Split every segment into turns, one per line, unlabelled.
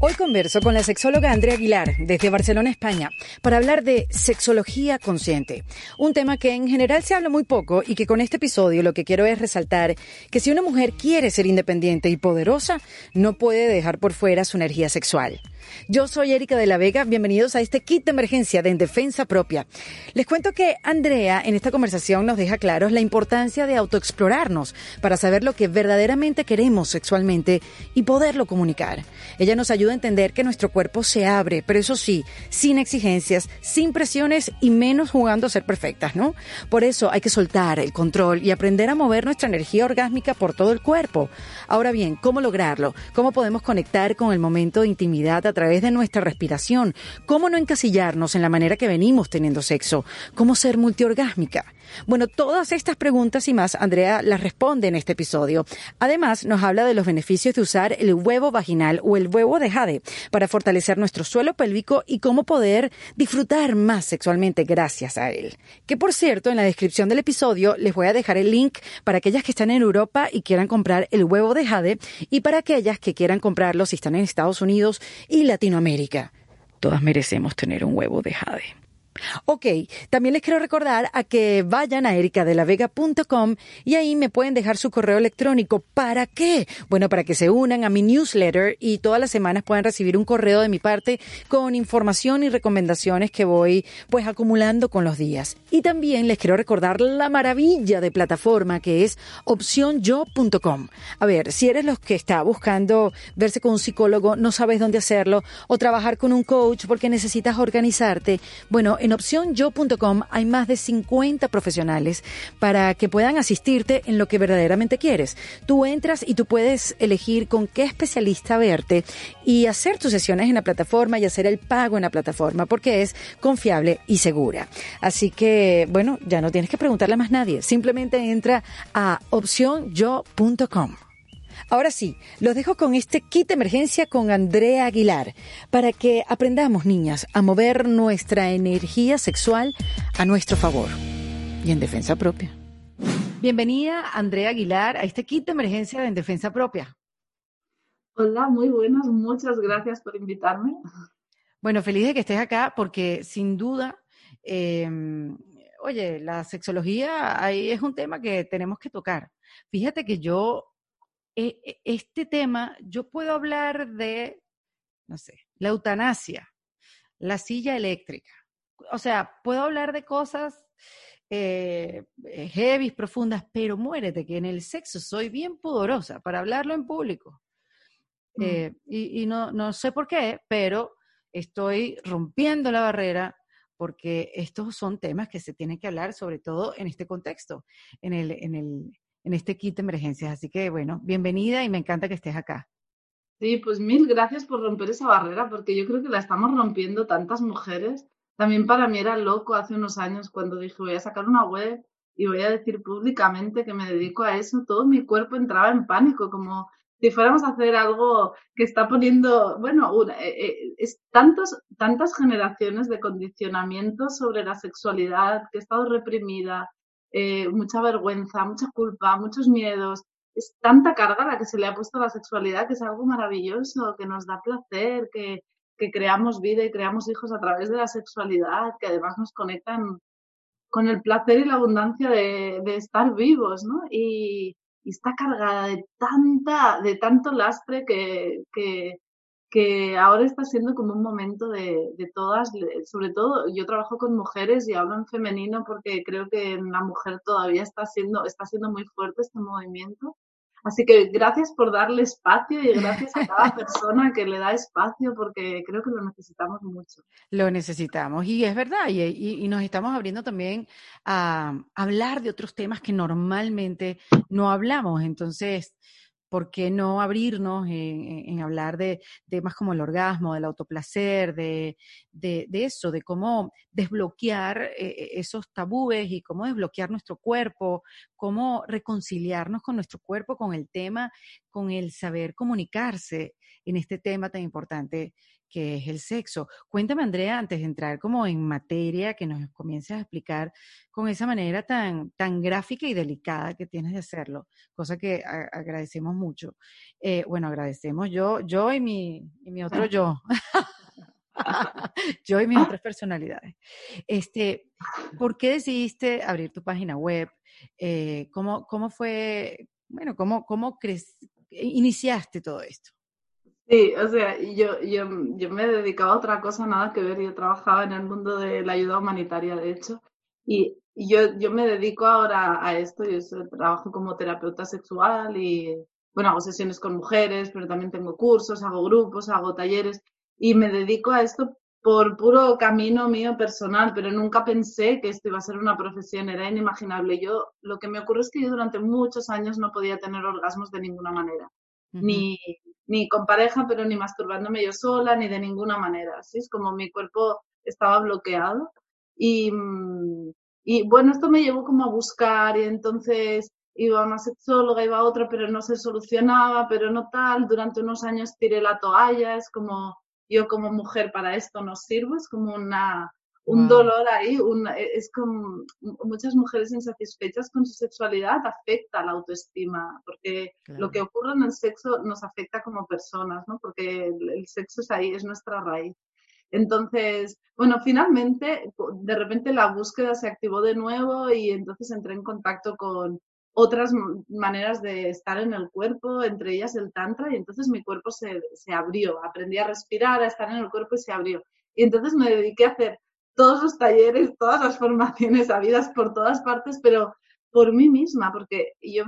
Hoy converso con la sexóloga Andrea Aguilar desde Barcelona, España, para hablar de sexología consciente, un tema que en general se habla muy poco y que con este episodio lo que quiero es resaltar que si una mujer quiere ser independiente y poderosa, no puede dejar por fuera su energía sexual. Yo soy Erika de la Vega, bienvenidos a este kit de emergencia de En Defensa Propia. Les cuento que Andrea en esta conversación nos deja claros la importancia de autoexplorarnos para saber lo que verdaderamente queremos sexualmente y poderlo comunicar. Ella nos ayuda a entender que nuestro cuerpo se abre, pero eso sí, sin exigencias, sin presiones y menos jugando a ser perfectas, ¿no? Por eso hay que soltar el control y aprender a mover nuestra energía orgásmica por todo el cuerpo. Ahora bien, ¿cómo lograrlo? ¿Cómo podemos conectar con el momento de intimidad a través de nuestra respiración? ¿Cómo no encasillarnos en la manera que venimos teniendo sexo? ¿Cómo ser multiorgásmica? Bueno, todas estas preguntas y más, Andrea las responde en este episodio. Además, nos habla de los beneficios de usar el huevo vaginal o el huevo de jade para fortalecer nuestro suelo pélvico y cómo poder disfrutar más sexualmente gracias a él. Que por cierto, en la descripción del episodio les voy a dejar el link para aquellas que están en Europa y quieran comprar el huevo de jade y para aquellas que quieran comprarlo si están en Estados Unidos y Latinoamérica. Todas merecemos tener un huevo de jade. Ok, también les quiero recordar a que vayan a ericadelavega.com y ahí me pueden dejar su correo electrónico. ¿Para qué? Bueno, para que se unan a mi newsletter y todas las semanas puedan recibir un correo de mi parte con información y recomendaciones que voy pues acumulando con los días. Y también les quiero recordar la maravilla de plataforma que es opcionyo.com. A ver, si eres los que está buscando verse con un psicólogo, no sabes dónde hacerlo, o trabajar con un coach porque necesitas organizarte, bueno, en opcionyo.com hay más de 50 profesionales para que puedan asistirte en lo que verdaderamente quieres. Tú entras y tú puedes elegir con qué especialista verte y hacer tus sesiones en la plataforma y hacer el pago en la plataforma porque es confiable y segura. Así que, bueno, ya no tienes que preguntarle a más nadie. Simplemente entra a opcionyo.com. Ahora sí, los dejo con este kit de emergencia con Andrea Aguilar para que aprendamos, niñas, a mover nuestra energía sexual a nuestro favor y en defensa propia. Bienvenida, Andrea Aguilar, a este kit de emergencia en defensa propia.
Hola, muy buenas, muchas gracias por invitarme.
Bueno, feliz de que estés acá porque sin duda, eh, oye, la sexología ahí es un tema que tenemos que tocar. Fíjate que yo e, e, este tema, yo puedo hablar de, no sé, la eutanasia, la silla eléctrica. O sea, puedo hablar de cosas eh, heavy, profundas, pero muérete que en el sexo soy bien pudorosa para hablarlo en público. Mm. Eh, y, no, no sé por qué, pero estoy rompiendo la barrera porque estos son temas que se tienen que hablar, sobre todo en este contexto, en el, en el, en este kit de emergencias. Así que, bueno, bienvenida y me encanta que estés acá.
Sí, pues mil gracias por romper esa barrera, porque yo creo que la estamos rompiendo tantas mujeres. También para mí era loco hace unos años cuando dije voy a sacar una web y voy a decir públicamente que me dedico a eso. Todo mi cuerpo entraba en pánico, como si fuéramos a hacer algo que está poniendo, bueno, eh, eh, es tantos, tantas generaciones de condicionamiento sobre la sexualidad que ha estado reprimida, eh, mucha vergüenza, mucha culpa, muchos miedos. Es tanta carga la que se le ha puesto a la sexualidad que es algo maravilloso, que nos da placer, que, que creamos vida y creamos hijos a través de la sexualidad, que además nos conectan con el placer y la abundancia de, de estar vivos, ¿no? Y, y, está cargada de tanta, de tanto lastre que, que, que ahora está siendo como un momento de, de, todas, sobre todo yo trabajo con mujeres y hablo en femenino porque creo que en la mujer todavía está siendo, está siendo muy fuerte este movimiento. Así que gracias por darle espacio y gracias a cada persona que le da espacio porque creo que lo necesitamos mucho.
Lo necesitamos y es verdad y, y, y nos estamos abriendo también a hablar de otros temas que normalmente no hablamos. Entonces, ¿por qué no abrirnos en, hablar de temas como el orgasmo, del autoplacer, de, de, eso, de cómo desbloquear eh, eh, esos tabúes y cómo desbloquear nuestro cuerpo, cómo reconciliarnos con nuestro cuerpo, con el tema, con el saber comunicarse en este tema tan importante que es el sexo. Cuéntame, Andrea, antes de entrar como en materia, que nos comiences a explicar con esa manera tan, tan gráfica y delicada que tienes de hacerlo, cosa que agradecemos mucho. Eh, bueno, agradecemos yo, yo y mi, Y mi otro yo. yo y mis otras personalidades. Este, ¿por qué decidiste abrir tu página web? Eh, ¿cómo, ¿Cómo fue, bueno, cómo, cómo iniciaste todo esto?
Sí, o sea, yo, yo, yo me dedicaba a otra cosa, nada que ver. Yo trabajaba en el mundo de la ayuda humanitaria, de hecho, y, yo, yo me dedico ahora a esto. Yo trabajo como terapeuta sexual y, bueno, hago sesiones con mujeres, pero también tengo cursos, hago grupos, hago talleres y me dedico a esto por puro camino mío personal, pero nunca pensé que esto iba a ser una profesión, era inimaginable. Yo, lo que me ocurre es que yo durante muchos años no podía tener orgasmos de ninguna manera, ni, ni con pareja, pero ni masturbándome yo sola, ni de ninguna manera. Así es como mi cuerpo estaba bloqueado. Y, mm, y bueno, esto me llevó como a buscar y entonces iba a una sexóloga, iba a otra, pero no se solucionaba, pero no tal. Durante unos años tiré la toalla, es como yo como mujer para esto no sirvo, es como una, un dolor ahí, e, es como muchas mujeres insatisfechas con su sexualidad afecta la autoestima, porque lo que ocurre en el sexo nos afecta como personas, ¿no? Porque el, sexo es ahí, es nuestra raíz. Entonces, bueno, finalmente, de repente la búsqueda se activó de nuevo y entonces entré en contacto con otras maneras de estar en el cuerpo, entre ellas el tantra, y entonces mi cuerpo se, se abrió, aprendí a respirar, a estar en el cuerpo y se abrió. Y entonces me dediqué a hacer todos los talleres, todas las formaciones habidas por todas partes, pero por mí misma, porque yo,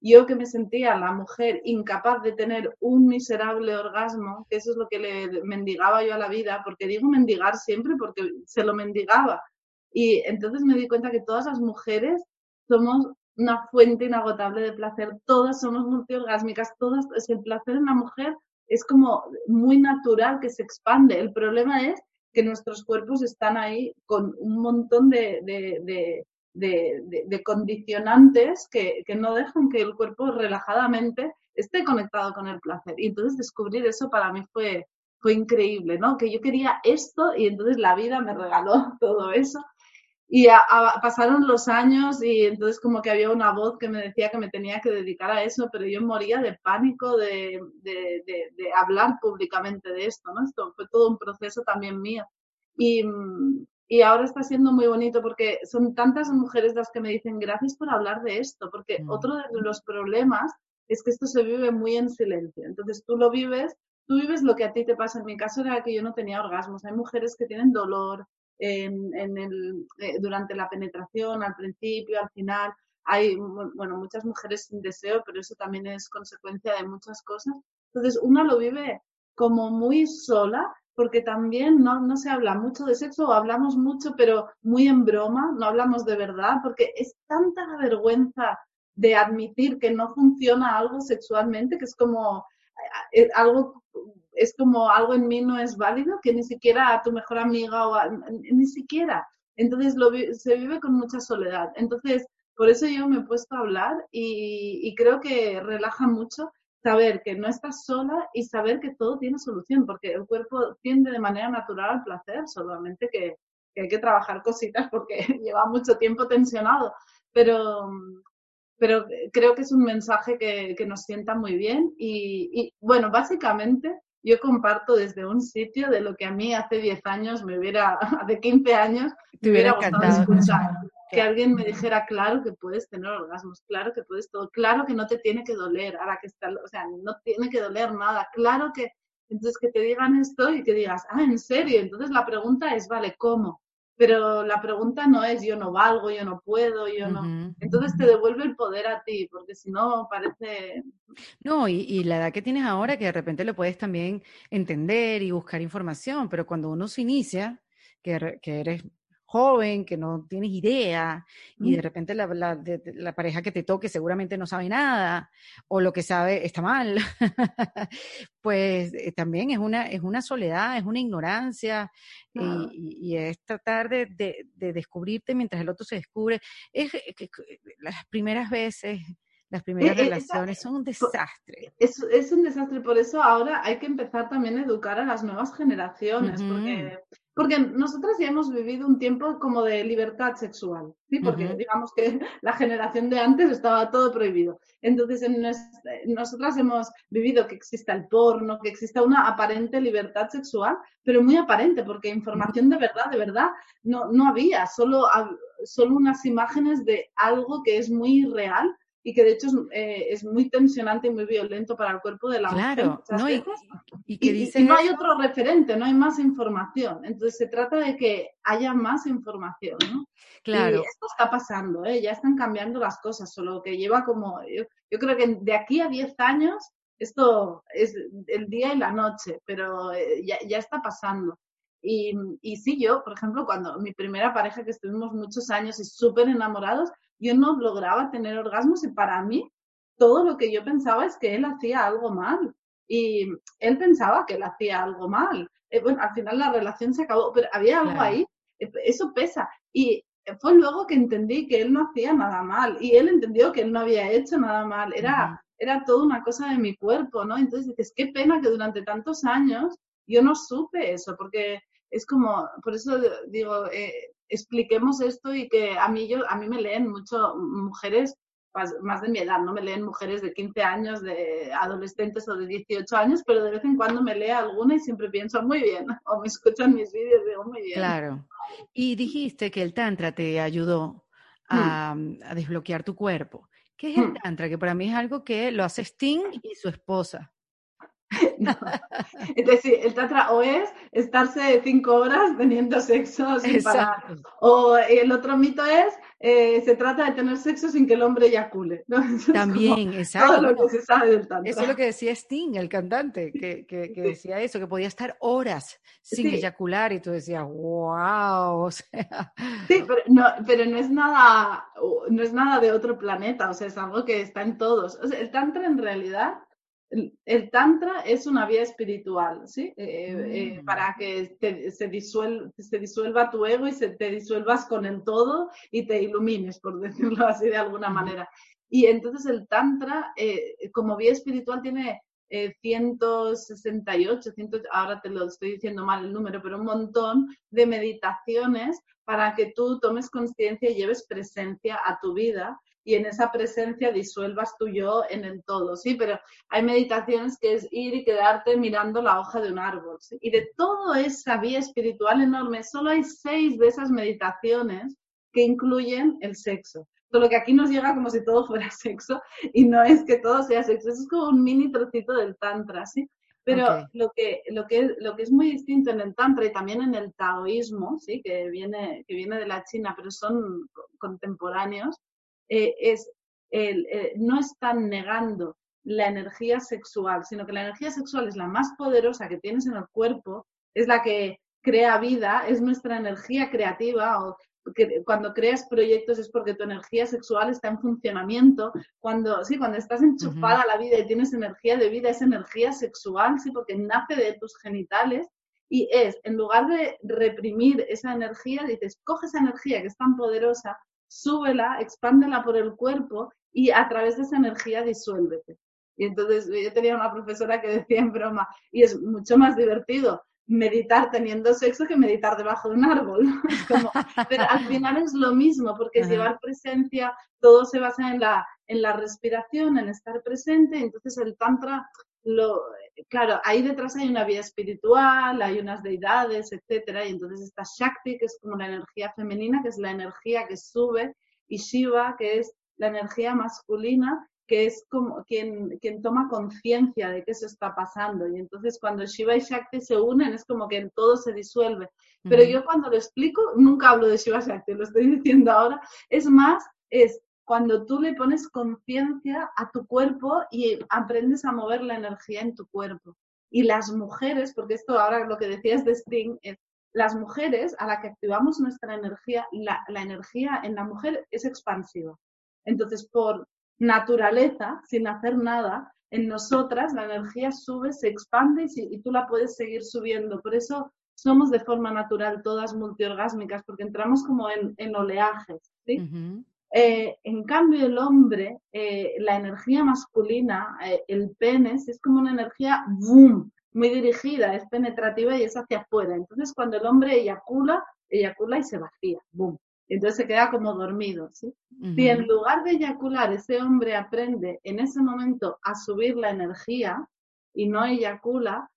yo que me sentía la mujer incapaz de tener un miserable orgasmo, que eso es lo que le mendigaba yo a la vida, porque digo mendigar siempre porque se lo mendigaba. Y entonces me di cuenta que todas las mujeres somos una fuente inagotable de placer, todas somos multiorgásmicas, todas, es el placer en la mujer es como muy natural que se expande. El problema es que nuestros cuerpos están ahí con un montón de, de, condicionantes que, que, no dejan que el cuerpo relajadamente esté conectado con el placer. Y entonces descubrir eso para mí fue, fue increíble, ¿no? Que yo quería esto y entonces la vida me regaló todo eso. Y pasaron los años y entonces como que había una voz que me decía que me tenía que dedicar a eso, pero yo moría de pánico de, de, de, hablar públicamente de esto, ¿no? Esto fue todo un proceso también mío. Y, y ahora está siendo muy bonito porque son tantas mujeres las que me dicen gracias por hablar de esto, porque mm. otro de los problemas es que esto se vive muy en silencio. Entonces tú lo vives, tú vives lo que a ti te pasa. En mi caso era que yo no tenía orgasmos. Hay mujeres que tienen dolor, en, el, eh, durante la penetración, al principio, al final. Hay, bueno, muchas mujeres sin deseo, pero eso también es consecuencia de muchas cosas. Entonces, una lo vive como muy sola, porque también no, no se habla mucho de sexo, o hablamos mucho, pero muy en broma, no hablamos de verdad, porque es tanta la vergüenza de admitir que no funciona algo sexualmente, que es como eh, eh, algo es como algo en mí no es válido, que ni siquiera a tu mejor amiga o ni siquiera. Entonces lo, se vive con mucha soledad. Entonces, por eso yo me he puesto a hablar y, creo que relaja mucho saber que no estás sola y saber que todo tiene solución, porque el cuerpo tiende de manera natural al placer, solamente que, hay que trabajar cositas porque lleva mucho tiempo tensionado. Pero, pero creo que es un mensaje que, nos sienta muy bien y, bueno, básicamente yo comparto desde un sitio de lo que a mí hace 10 años me hubiera, de 15 años, me hubiera, gustado escuchar. Que alguien me dijera, claro que puedes tener orgasmos, claro que puedes todo, claro que no te tiene que doler, ahora que está, o sea, no tiene que doler nada, claro que, entonces que te digan esto y que digas, ah, en serio, entonces la pregunta es, vale, ¿cómo? Pero la pregunta no es yo no valgo, yo no puedo, yo no. Entonces te devuelve el poder a ti, porque si no parece...
No, y, la edad que tienes ahora, que de repente lo puedes también entender y buscar información, pero cuando uno se inicia, que, que eres joven, que no tienes idea, y de repente la, la, pareja que te toque seguramente no sabe nada, o lo que sabe está mal, pues eh, también es una, es una soledad, es una ignorancia, y, es tratar de, de, descubrirte mientras el otro se descubre. Es, las primeras veces Las primeras relaciones son un desastre.
Es, es, un desastre, por eso ahora hay que empezar también a educar a las nuevas generaciones, porque porque nosotras ya hemos vivido un tiempo como de libertad sexual, ¿sí? Porque digamos que la generación de antes estaba todo prohibido. Entonces, en nosotras hemos vivido que exista el porno, que exista una aparente libertad sexual, pero muy aparente, porque información de verdad, de verdad, no, no había, solo, solo unas imágenes de algo que es muy real y que de hecho eh, es, muy tensionante y muy violento para el cuerpo de la
mujer.
¿no?
Y,
y, no hay otro referente, no hay más información. Entonces se trata de que haya más información, ¿no?
Claro.
Y esto está pasando, ¿eh? ya están cambiando las cosas, solo que lleva como, yo, creo que de aquí a 10 años esto es el día y la noche, pero eh, ya, ya está pasando. Y, y sí, yo, por ejemplo, cuando mi primera pareja, que estuvimos muchos años y súper enamorados, yo no lograba tener orgasmos y para mí todo lo que yo pensaba es que él hacía algo mal y él pensaba que él hacía algo mal. Eh, bueno, al final la relación se acabó, pero había algo ahí, eh, eso pesa. Y fue luego que entendí que él no hacía nada mal y él entendió que él no había hecho nada mal. Era, era toda una cosa de mi cuerpo, ¿no? Entonces dices, qué pena que durante tantos años yo no supe eso, porque es como, por eso digo, eh, expliquemos esto y que a mí, yo, a mí me leen mucho mujeres más de mi edad, no me leen mujeres de 15 años, de adolescentes o de 18 años, pero de vez en cuando me lee alguna y siempre pienso muy bien, o me escuchan mis vídeos y digo muy bien.
Claro. Y dijiste que el Tantra te ayudó a, hmm. a desbloquear tu cuerpo. ¿Qué es el hmm. Tantra? Que para mí es algo que lo hace Sting y su esposa.
Es decir, el tantra o es estarse cinco horas teniendo sexo sin parar. O el otro mito es, eh, se trata de tener sexo sin que el hombre eyacule.
También, exacto.
Todo lo que se sabe del tantra.
Eso es lo que decía Sting, el cantante, que, que, decía eso, que podía estar horas sin eyacular y tú decías, wow.
Sí, pero no, pero no es nada, no es nada de otro planeta, o sea, es algo que está en todos. O sea, el tantra en realidad el, tantra es una vía espiritual, ¿sí? Eh, eh, mm. para que se, disuelva, se disuelva tu ego y se, te disuelvas con el todo y te ilumines, por decirlo así de alguna manera. Y entonces el tantra, eh, como vía espiritual, tiene 168, ahora te lo estoy diciendo mal el número, pero un montón de meditaciones para que tú tomes conciencia y lleves presencia a tu vida y en esa presencia disuelvas tu yo en el todo, ¿sí? Pero hay meditaciones que es ir y quedarte mirando la hoja de un árbol, ¿sí? Y de toda esa vía espiritual enorme, solo hay seis de esas meditaciones que incluyen el sexo. Solo que aquí nos llega como si todo fuera sexo y no es que todo sea sexo, eso es como un mini trocito del tantra, ¿sí? Pero lo, que, lo, que, lo que es muy distinto en el Tantra y también en el taoísmo, ¿sí? que, viene, que viene de la China, pero son contemporáneos, eh, es el, eh, no están negando la energía sexual, sino que la energía sexual es la más poderosa que tienes en el cuerpo, es la que crea vida, es nuestra energía creativa o que cuando creas proyectos es porque tu energía sexual está en funcionamiento. Cuando, sí, cuando estás enchufada a la vida y tienes energía de vida, es energía sexual, sí, porque nace de tus genitales y es, en lugar de reprimir esa energía, dices, coge esa energía que es tan poderosa súbela, expándela por el cuerpo y a través de esa energía disuélvete. Y entonces yo tenía una profesora que decía en broma, y es mucho más divertido meditar teniendo sexo que meditar debajo de un árbol. pero al final es lo mismo, porque es llevar presencia, todo se basa en la, en la respiración, en estar presente, entonces el tantra lo, claro, ahí detrás hay una vida espiritual, hay unas deidades, etcétera, y entonces está Shakti, que es como la energía femenina, que es la energía que sube, y Shiva, que es la energía masculina, que es como quien, quien toma conciencia de que eso está pasando. Y entonces cuando Shiva y Shakti se unen, es como que todo se disuelve. Pero yo cuando lo explico, nunca hablo de Shiva Shakti, lo estoy diciendo ahora. Es más, es cuando tú le pones conciencia a tu cuerpo y aprendes a mover la energía en tu cuerpo. Y las mujeres, porque esto ahora lo que decías de Sting, las mujeres a la que activamos nuestra energía, la, energía en la mujer es expansiva. Entonces, por naturaleza, sin hacer nada, en nosotras la energía sube, se expande y, tú la puedes seguir subiendo. Por eso somos de forma natural todas multiorgásmicas, porque entramos como en, en oleajes. ¿sí? Eh, en cambio, el hombre, eh, la energía masculina, eh, el pene, es como una energía boom, muy dirigida, es penetrativa y es hacia afuera. Entonces, cuando el hombre eyacula, eyacula y se vacía, boom. Entonces se queda como dormido, ¿sí? Si en lugar de eyacular ese hombre aprende en ese momento a subir la energía y no eyacula,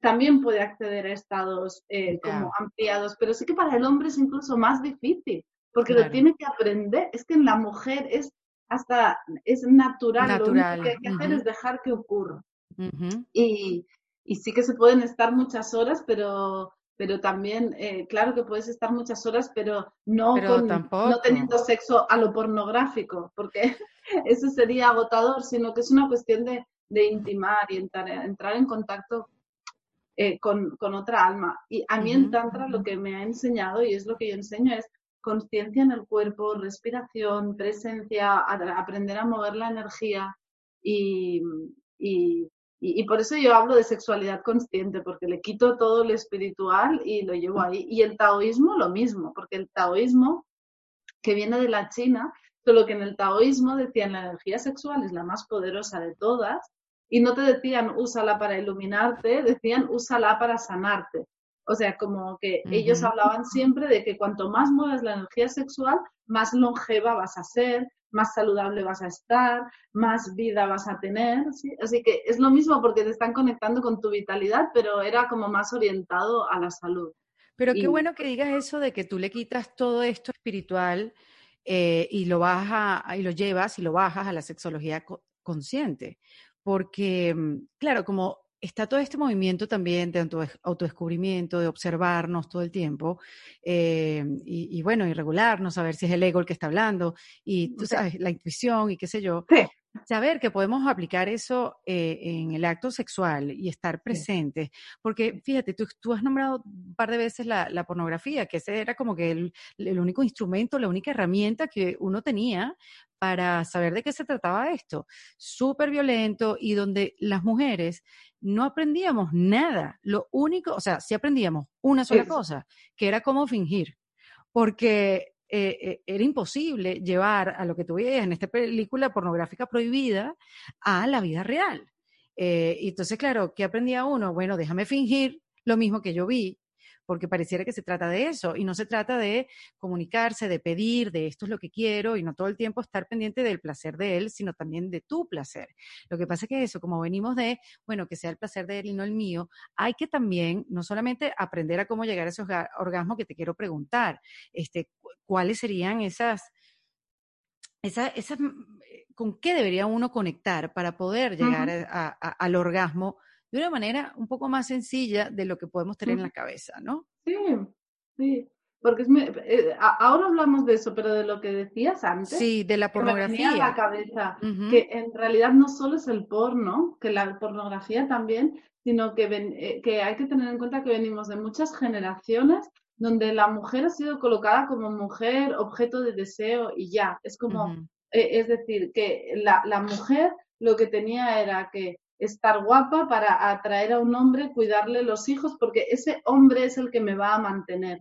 también puede acceder a estados como ampliados, pero sí que para el hombre es incluso más difícil, porque lo tiene que aprender. Es que en la mujer es hasta, es natural, lo único que hay que hacer es dejar que ocurra. y, y, sí que se pueden estar muchas horas, pero, pero también, eh, claro que puedes estar muchas horas, pero no, no teniendo sexo a lo pornográfico, porque eso sería agotador, sino que es una cuestión de, de intimar y entrar, entrar en contacto eh, con, con, otra alma. Y a mí en Tantra lo que me ha enseñado, y es lo que yo enseño, es conciencia en el cuerpo, respiración, presencia, aprender a mover la energía y, y, por eso yo hablo de sexualidad consciente, porque le quito todo lo espiritual y lo llevo ahí. Y el taoísmo lo mismo, porque el taoísmo, que viene de la China, solo que en el taoísmo decían la energía sexual es la más poderosa de todas y no te decían úsala para iluminarte, decían úsala para sanarte. O sea, como que ellos hablaban siempre de que cuanto más mueves la energía sexual, más longeva vas a ser, más saludable vas a estar, más vida vas a tener. ¿sí? Así que es lo mismo porque te están conectando con tu vitalidad, pero era como más orientado a la salud.
Pero qué bueno que digas eso de que tú le quitas todo esto espiritual eh, y lo bajas y lo llevas y lo bajas a la sexología consciente. Porque, mm, claro, como está todo este movimiento también de autodescubrimiento, de observarnos todo el tiempo, eh, y, bueno, y regularnos, saber si es el ego el que está hablando, y tú sabes, la intuición y qué sé yo. Saber que podemos aplicar eso eh, en el acto sexual y estar presentes, porque fíjate, tú, tú, has nombrado un par de veces la, pornografía, que ese era como que el, el, único instrumento, la única herramienta que uno tenía para saber de qué se trataba esto. Súper violento y donde las mujeres no aprendíamos nada. Lo único, o sea, sí aprendíamos una sola cosa, que era cómo fingir. Porque eh, eh, era imposible llevar a lo que tú veías en esta película pornográfica prohibida a la vida real. Eh, y entonces, claro, ¿qué aprendía uno? Bueno, déjame fingir lo mismo que yo vi, porque pareciera que se trata de eso y no se trata de comunicarse, de pedir, de esto es lo que quiero y no todo el tiempo estar pendiente del placer de él, sino también de tu placer. Lo que pasa es que eso, como venimos de, bueno, que sea el placer de él y no el mío, hay que también no solamente aprender a cómo llegar a esos orgasmos que te quiero preguntar, este, cuáles serían esas, esas, esas ¿con qué debería uno conectar para poder llegar al orgasmo de una manera un poco más sencilla de lo que podemos tener en la cabeza, ¿no?
Sí, sí. Porque es eh, ahora hablamos de eso, pero de lo que decías antes.
Sí, de la pornografía.
Que me la cabeza que en realidad no solo es el porno, que la pornografía también, sino que, eh, que hay que tener en cuenta que venimos de muchas generaciones donde la mujer ha sido colocada como mujer, objeto de deseo y ya. Es como, eh, es decir, que la, la mujer lo que tenía era que estar guapa para atraer a un hombre, cuidarle los hijos, porque ese hombre es el que me va a mantener.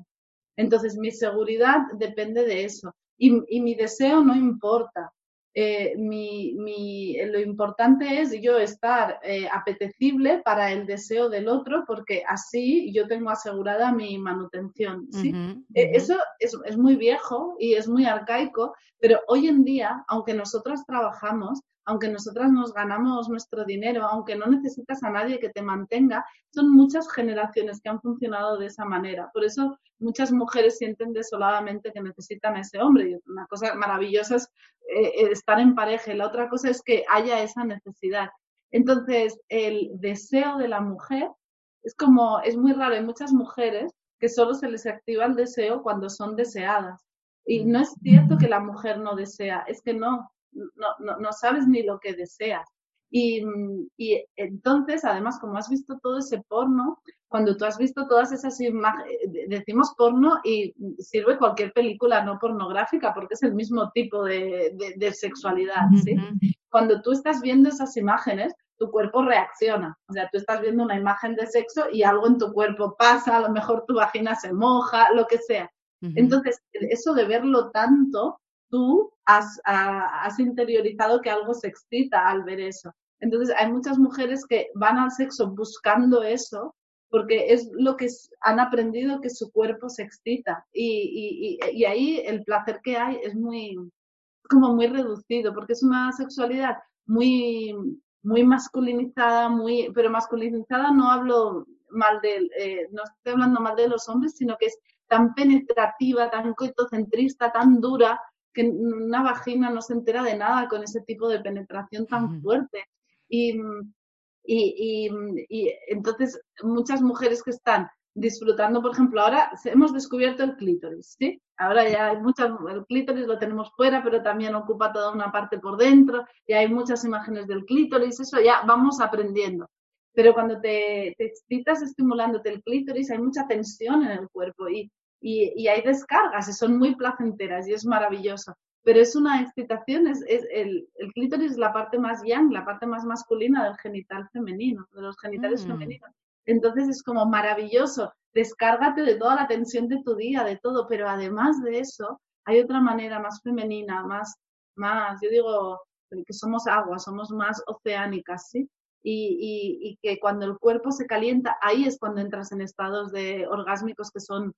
Entonces, mi seguridad depende de eso. Y, mi deseo no importa. Eh, mi, lo importante es yo estar eh, apetecible para el deseo del otro, porque así yo tengo asegurada mi manutención. ¿sí? Eh, eso es, es muy viejo y es muy arcaico, pero hoy en día, aunque nosotras trabajamos, aunque nosotras nos ganamos nuestro dinero, aunque no necesitas a nadie que te mantenga, son muchas generaciones que han funcionado de esa manera. Por eso muchas mujeres sienten desoladamente que necesitan a ese hombre. Y una cosa maravillosa es eh, eh, estar en pareja la otra cosa es que haya esa necesidad. Entonces, el deseo de la mujer es como, es muy raro, hay muchas mujeres que solo se les activa el deseo cuando son deseadas. Y no es cierto que la mujer no desea, es que no, no, no, sabes ni lo que deseas. Y, y, entonces, además, como has visto todo ese porno, cuando tú has visto todas esas imágenes, decimos porno y sirve cualquier película no pornográfica porque es el mismo tipo de, de, sexualidad, ¿sí? Cuando tú estás viendo esas imágenes, tu cuerpo reacciona. O sea, tú estás viendo una imagen de sexo y algo en tu cuerpo pasa, a lo mejor tu vagina se moja, lo que sea. Entonces, eso de verlo tanto tú has, has interiorizado que algo se excita al ver eso. Entonces, hay muchas mujeres que van al sexo buscando eso porque es lo que han aprendido que su cuerpo se excita y, ahí el placer que hay es muy como muy reducido porque es una sexualidad muy muy masculinizada muy pero masculinizada no hablo mal de eh, no estoy hablando mal de los hombres sino que es tan penetrativa tan coitocentrista tan dura que una vagina no se entera de nada con ese tipo de penetración tan fuerte y y, y, entonces muchas mujeres que están disfrutando, por ejemplo, ahora hemos descubierto el clítoris, ¿sí? Ahora ya hay muchas, el clítoris lo tenemos fuera, pero también ocupa toda una parte por dentro y hay muchas imágenes del clítoris, eso ya vamos aprendiendo. Pero cuando te, te excitas estimulándote el clítoris, hay mucha tensión en el cuerpo y, y, y hay descargas y son muy placenteras y es maravilloso pero es una excitación, es, es el, el, clítoris es la parte más yang, la parte más masculina del genital femenino, de los genitales mm. femeninos. Entonces es como maravilloso, descárgate de toda la tensión de tu día, de todo, pero además de eso, hay otra manera más femenina, más, más, yo digo que somos agua, somos más oceánicas, ¿sí? Y, y, y que cuando el cuerpo se calienta, ahí es cuando entras en estados de orgásmicos que son,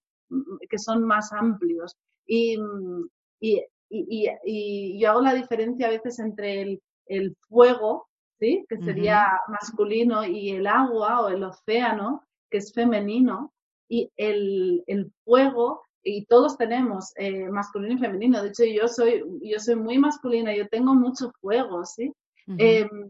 que son más amplios. Y, y y, y, yo hago la diferencia a veces entre el, el fuego, ¿sí? que sería masculino, y el agua o el océano, que es femenino, y el, el fuego, y todos tenemos eh, masculino y femenino. De hecho, yo soy, yo soy muy masculina, yo tengo mucho fuego, ¿sí? Em,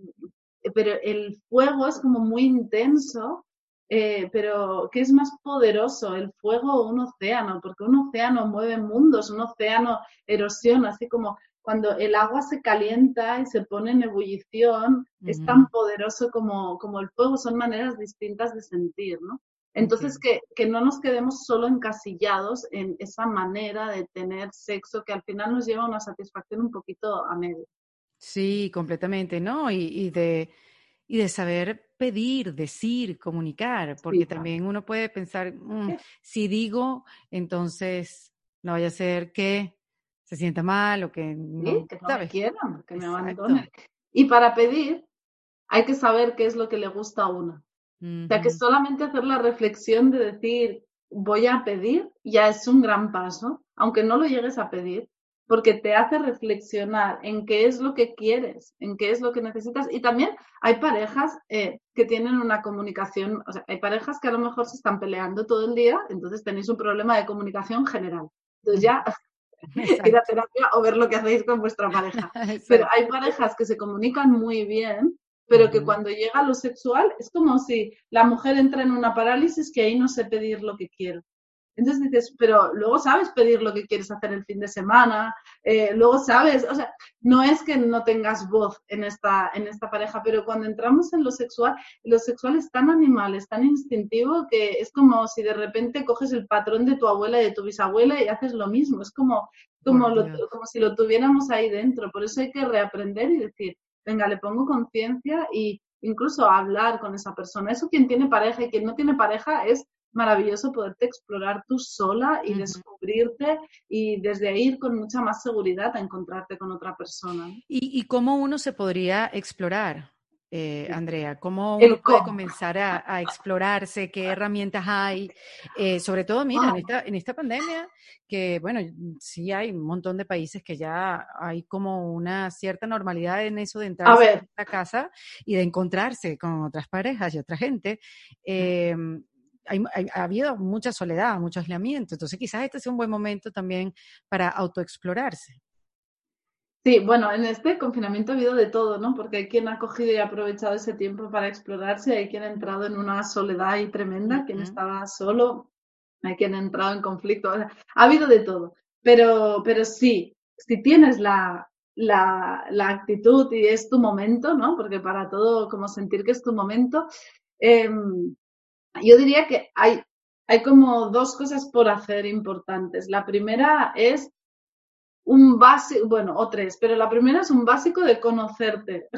pero el fuego es como muy intenso eh, pero ¿qué es más poderoso, el fuego o un océano? Porque un océano mueve mundos, un océano erosiona, así como cuando el agua se calienta y se pone en ebullición, es tan poderoso como, como el fuego, son maneras distintas de sentir, ¿no? Entonces, que, que, no nos quedemos solo encasillados en esa manera de tener sexo que al final nos lleva a una satisfacción un poquito a medio.
Sí, completamente, ¿no? Y, y de y de saber pedir, decir, comunicar, porque también uno puede pensar, mm, si digo, entonces no vaya a ser que se sienta mal o que
no, que me quieran, que me abandonen. Y para pedir hay que saber qué es lo que le gusta a uno. O sea, que solamente hacer la reflexión de decir, voy a pedir, ya es un gran paso, aunque no lo llegues a pedir, porque te hace reflexionar en qué es lo que quieres, en qué es lo que necesitas. Y también hay parejas eh, que tienen una comunicación, o sea, hay parejas que a lo mejor se están peleando todo el día, entonces tenéis un problema de comunicación general. Entonces ya ir a terapia o ver lo que hacéis con vuestra pareja. Pero hay parejas que se comunican muy bien, pero que cuando llega lo sexual es como si la mujer entra en una parálisis que ahí no sé pedir lo que quiero. Entonces dices, pero luego sabes pedir lo que quieres hacer el fin de semana, eh, luego sabes, o sea, no es que no tengas voz en esta, en esta pareja, pero cuando entramos en lo sexual, lo sexual es tan animal, es tan instintivo que es como si de repente coges el patrón de tu abuela y de tu bisabuela y haces lo mismo, es como, como, como si lo tuviéramos ahí dentro, por eso hay que reaprender y decir, venga, le pongo conciencia y incluso hablar con esa persona. Eso quien tiene pareja y quien no tiene pareja es maravilloso poderte explorar tú sola y descubrirte y desde ahí ir con mucha más seguridad a encontrarte con otra persona.
¿Y, cómo uno se podría explorar? Eh, Andrea, ¿cómo uno puede comenzar a, explorarse? ¿Qué herramientas hay? Eh, sobre todo, mira, en, esta, en esta pandemia, que bueno, sí hay un montón de países que ya hay como una cierta normalidad en eso de entrar a, la casa y de encontrarse con otras parejas y otra gente ha habido mucha soledad, mucho aislamiento, entonces quizás este sea un buen momento también para autoexplorarse.
Sí, bueno, en este confinamiento ha habido de todo, ¿no? Porque hay quien ha cogido y aprovechado ese tiempo para explorarse, hay quien ha entrado en una soledad tremenda, quien estaba solo, hay quien ha entrado en conflicto, ha habido de todo. Pero, pero sí, si tienes la, la, la, actitud y es tu momento, ¿no? Porque para todo, como sentir que es tu momento, eh, yo diría que hay, hay como dos cosas por hacer importantes. La primera es un básico, bueno, o tres, pero la primera es un básico de conocerte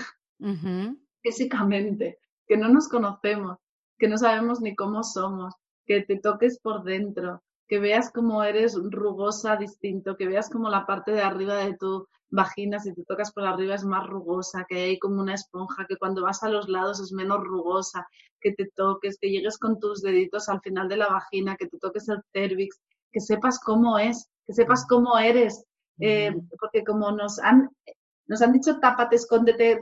físicamente, que no nos conocemos, que no sabemos ni cómo somos, que te toques por dentro, que veas cómo eres rugosa distinto, que veas como la parte de arriba de tu vagina, si te tocas por arriba es más rugosa, que hay como una esponja, que cuando vas a los lados es menos rugosa, que te toques, que llegues con tus deditos al final de la vagina, que te toques el cervix, que sepas cómo es, que sepas cómo eres, eh, porque como nos han nos han dicho tápate, escóndete,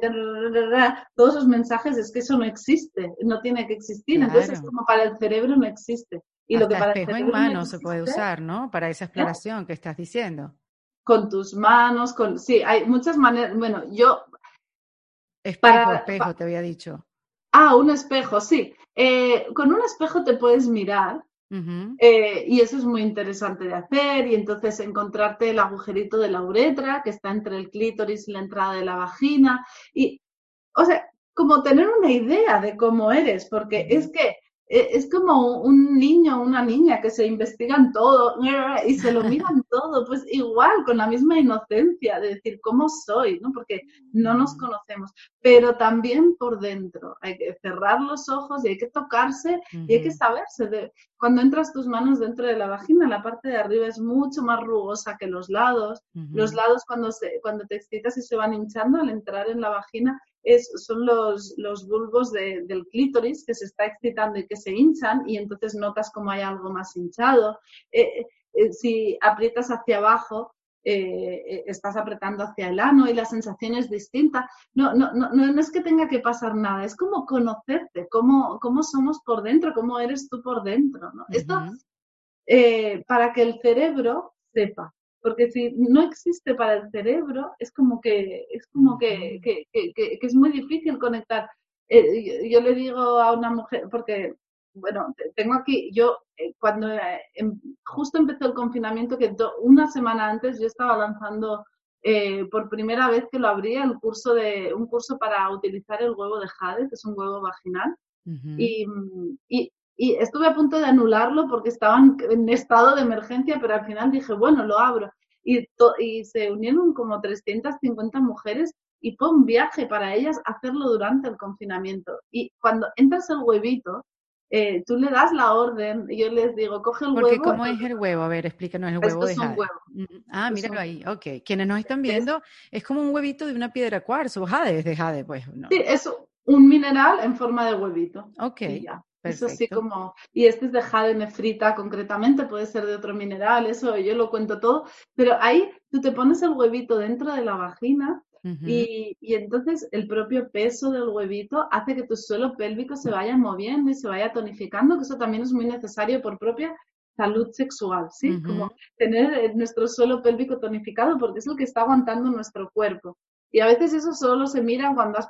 todos esos mensajes, es que eso no existe, no tiene que existir. Entonces es como para el cerebro no existe.
Y lo que para espejo en mano se puede usar, ¿no? Para esa exploración que estás diciendo.
Con tus manos, con sí, hay muchas maneras. Bueno, yo.
Espejo, espejo, te había dicho.
Ah, un espejo, sí. Eh, con un espejo te puedes mirar eh, y eso es muy interesante de hacer y entonces encontrarte el agujerito de la uretra que está entre el clítoris y la entrada de la vagina y, o sea, como tener una idea de cómo eres, porque es que es como un niño o una niña que se investigan todo y se lo miran todo, pues igual, con la misma inocencia de decir cómo soy, ¿no? Porque no nos conocemos, pero también por dentro. Hay que cerrar los ojos y hay que tocarse y hay que saberse. De, cuando entras tus manos dentro de la vagina, la parte de arriba es mucho más rugosa que los lados. Los lados cuando, se, cuando te excitas y se van hinchando al entrar en la vagina son los, los bulbos del clítoris que se está excitando y que se hinchan y entonces notas como hay algo más hinchado. Eh, eh, si aprietas hacia abajo, eh, estás apretando hacia el ano y la sensación es distinta. No, no, no, no es que tenga que pasar nada, es como conocerte, cómo, cómo somos por dentro, cómo eres tú por dentro. Esto para que el cerebro sepa porque si no existe para el cerebro, es como que, es como que, que, que, es muy difícil conectar. Eh, yo, le digo a una mujer, porque, bueno, tengo aquí, yo eh, cuando eh, em, justo empezó el confinamiento, que una semana antes yo estaba lanzando por primera vez que lo abría el curso de, un curso para utilizar el huevo de jade, que es un huevo vaginal. y, y, y estuve a punto de anularlo porque estaban en estado de emergencia, pero al final dije, bueno, lo abro. Y, y se unieron como 350 mujeres y fue un viaje para ellas hacerlo durante el confinamiento. Y cuando entras el huevito, eh, tú le das la orden y yo les digo, coge el
Porque
huevo.
¿cómo es el huevo? A ver, explícanos el huevo
de es un huevo.
Mm, ah, míralo ahí, ok. Quienes nos están viendo, es, como un huevito de una piedra cuarzo, jade, es de jade, pues.
¿no? Sí, es un mineral en forma de huevito.
Ok.
Eso sí como, y este es de jade nefrita concretamente, puede ser de otro mineral, eso yo lo cuento todo, pero ahí tú te pones el huevito dentro de la vagina y, y, entonces el propio peso del huevito hace que tu suelo pélvico se vaya moviendo y se vaya tonificando, que eso también es muy necesario por propia salud sexual, ¿sí? Como tener nuestro suelo pélvico tonificado porque es lo que está aguantando nuestro cuerpo. Y a veces eso solo se mira cuando has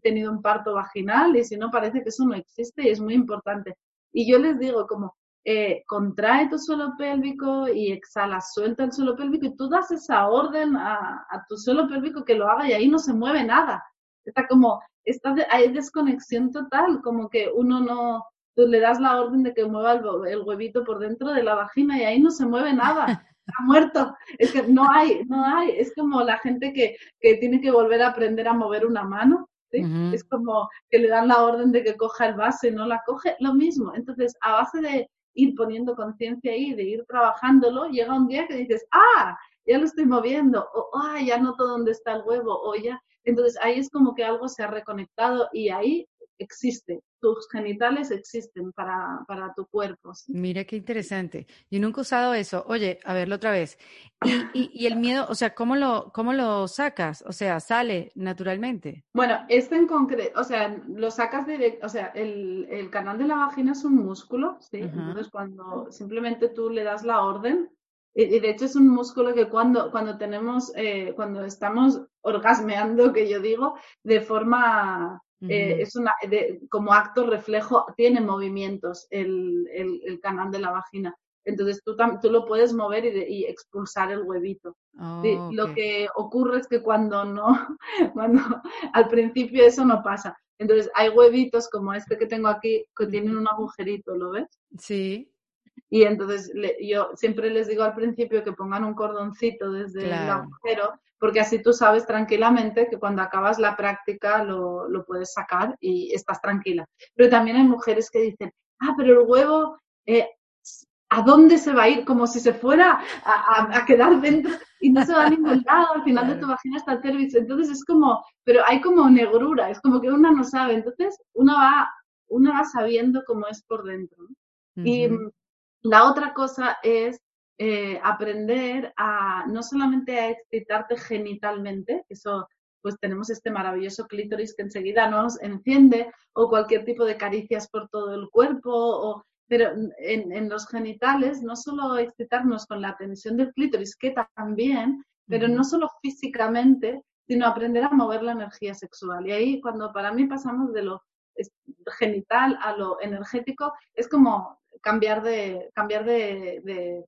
tenido un parto vaginal y si no parece que eso no existe y es muy importante. Y yo les digo como, eh, contrae tu suelo pélvico y exhala, suelta el suelo pélvico y tú das esa orden a, tu suelo pélvico que lo haga y ahí no se mueve nada. Está como, está hay desconexión total, como que uno no, tú le das la orden de que mueva el huevito por dentro de la vagina y ahí no se mueve nada. muerto. Es que no hay, no hay. Es como la gente que, que tiene que volver a aprender a mover una mano. Es como que le dan la orden de que coja el vaso y no la coge. Lo mismo. Entonces, a base de ir poniendo conciencia ahí, de ir trabajándolo, llega un día que dices, ah, ya lo estoy moviendo, o ah, ya noto dónde está el huevo, o ya. Entonces ahí es como que algo se ha reconectado y ahí existe, tus genitales existen para, para tu cuerpo.
Mira qué interesante. Yo nunca he usado eso. Oye, a verlo otra vez. Y, y, el miedo, o sea, ¿cómo lo, ¿cómo lo sacas? O sea, sale naturalmente.
Bueno, este en concreto, o sea, lo sacas directo, o sea, el, el, canal de la vagina es un músculo, ¿sí? Entonces, cuando simplemente tú le das la orden, y, de hecho es un músculo que cuando, cuando tenemos, eh, cuando estamos orgasmeando, que yo digo, de forma eh, es una, como acto reflejo, tiene movimientos el, el, canal de la vagina. Entonces tú, tú lo puedes mover y, expulsar el huevito. Oh, lo que ocurre es que cuando no, cuando al principio eso no pasa. Entonces hay huevitos como este que tengo aquí que tienen un agujerito, ¿lo ves?
Sí.
Y entonces yo siempre les digo al principio que pongan un cordoncito desde el agujero, porque así tú sabes tranquilamente que cuando acabas la práctica lo, lo, puedes sacar y estás tranquila. Pero también hay mujeres que dicen, ah, pero el huevo, eh, ¿a dónde se va a ir? Como si se fuera a, quedar dentro y no se va a ningún lado. Al final de tu vagina está el cervix. Entonces es como, pero hay como negrura, es como que una no sabe. Entonces una va, una va sabiendo cómo es por dentro. Y la otra cosa es eh, aprender a no solamente a excitarte genitalmente, eso pues tenemos este maravilloso clítoris que enseguida nos enciende, o cualquier tipo de caricias por todo el cuerpo, o, pero en, los genitales no solo excitarnos con la tensión del clítoris, que también, pero no solo físicamente, sino aprender a mover la energía sexual. Y ahí cuando para mí pasamos de lo genital a lo energético, es como cambiar de, cambiar de,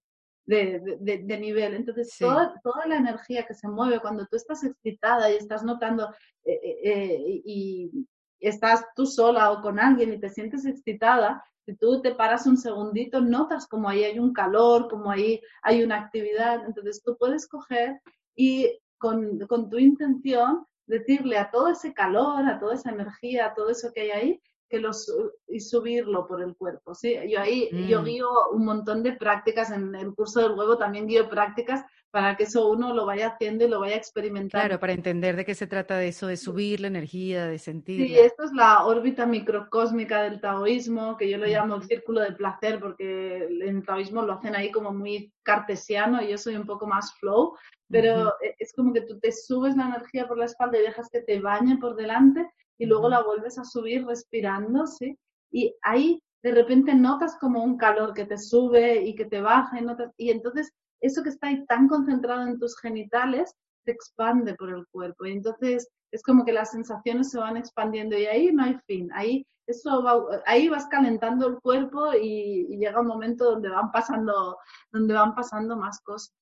de, nivel. Entonces, toda, toda, la energía que se mueve cuando tú estás excitada y estás notando eh, eh, eh, y estás tú sola o con alguien y te sientes excitada, si tú te paras un segundito, notas como ahí hay un calor, como ahí hay una actividad. Entonces, tú puedes coger y con, con tu intención decirle a todo ese calor, a toda esa energía, a todo eso que hay ahí, que los, y subirlo por el cuerpo, ¿sí? Yo ahí, yo mm. guío un montón de prácticas, en el curso del huevo también guío prácticas para que eso uno lo vaya haciendo y lo vaya experimentando.
Claro, para entender de qué se trata de eso, de subir la energía, de sentir.
Sí, esto es la órbita microcósmica del taoísmo, que yo lo llamo el círculo de placer, porque en el taoísmo lo hacen ahí como muy cartesiano y yo soy un poco más flow, pero e, es como que tú te subes la energía por la espalda y dejas que te bañe por delante y luego la vuelves a subir respirando, ¿sí? Y ahí de repente notas como un calor que te sube y que te baja y, notas, y entonces eso que está ahí tan concentrado en tus genitales se expande por el cuerpo y entonces es como que las sensaciones se van expandiendo y ahí no hay fin, ahí eso ahí vas calentando el cuerpo y, y, llega un momento donde van pasando donde van pasando más cosas.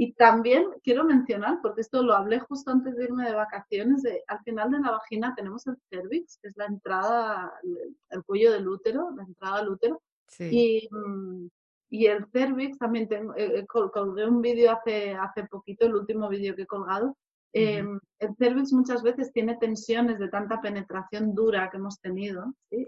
Y también quiero mencionar, porque esto lo hablé justo antes de irme de vacaciones, de, al final de la vagina tenemos el cervix, que es la entrada, el, cuello del útero, la entrada al útero. Y, mm, y, el cervix también tengo, eh, colgué un vídeo hace, hace poquito, el último vídeo que he colgado. Em, el cervix muchas veces tiene tensiones de tanta penetración dura que hemos tenido, ¿sí?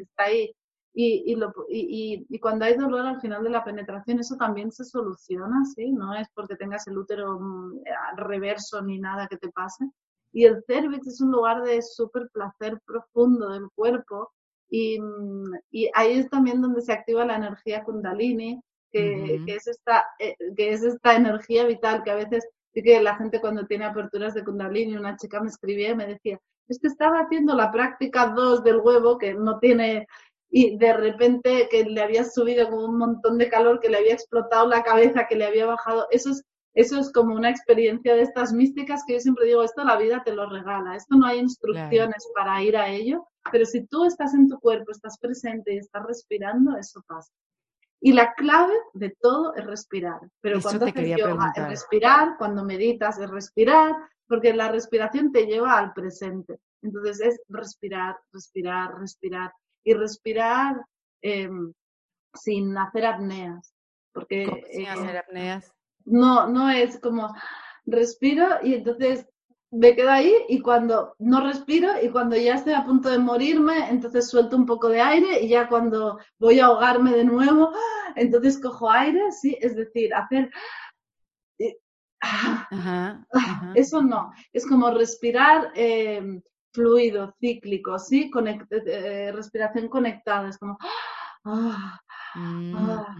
está ahí y, y, lo, y, y, cuando hay dolor al final de la penetración, eso también se soluciona, ¿sí? No es porque tengas el útero mm, al reverso ni nada que te pase. Y el cervix es un lugar de súper placer profundo del cuerpo y, mm, y, ahí es también donde se activa la energía kundalini, que, que, es, esta, eh, que es esta energía vital que a veces sí que la gente cuando tiene aperturas de kundalini, una chica me escribía y me decía, es que estaba haciendo la práctica 2 del huevo, que no tiene y de repente que le había subido como un montón de calor, que le había explotado la cabeza, que le había bajado. Eso es, eso es como una experiencia de estas místicas que yo siempre digo, esto la vida te lo regala, esto no hay instrucciones para ir a ello, pero si tú estás en tu cuerpo, estás presente y estás respirando, eso pasa. Y la clave de todo es respirar. Pero cuando haces yoga es respirar, cuando meditas es respirar, porque la respiración te lleva al presente. Entonces es respirar, respirar, respirar y respirar em, sin hacer apneas. Porque,
sin eh, hacer apneas?
No, no es como respiro y entonces me quedo ahí y cuando no respiro y cuando ya estoy a punto de morirme, entonces suelto un poco de aire y ya cuando voy a ahogarme de nuevo, entonces cojo aire, sí, es decir, hacer... Eso no, es como respirar em, fluido, cíclico, ¿sí? Eh, respiración conectada, es como... Ah, mm, ah,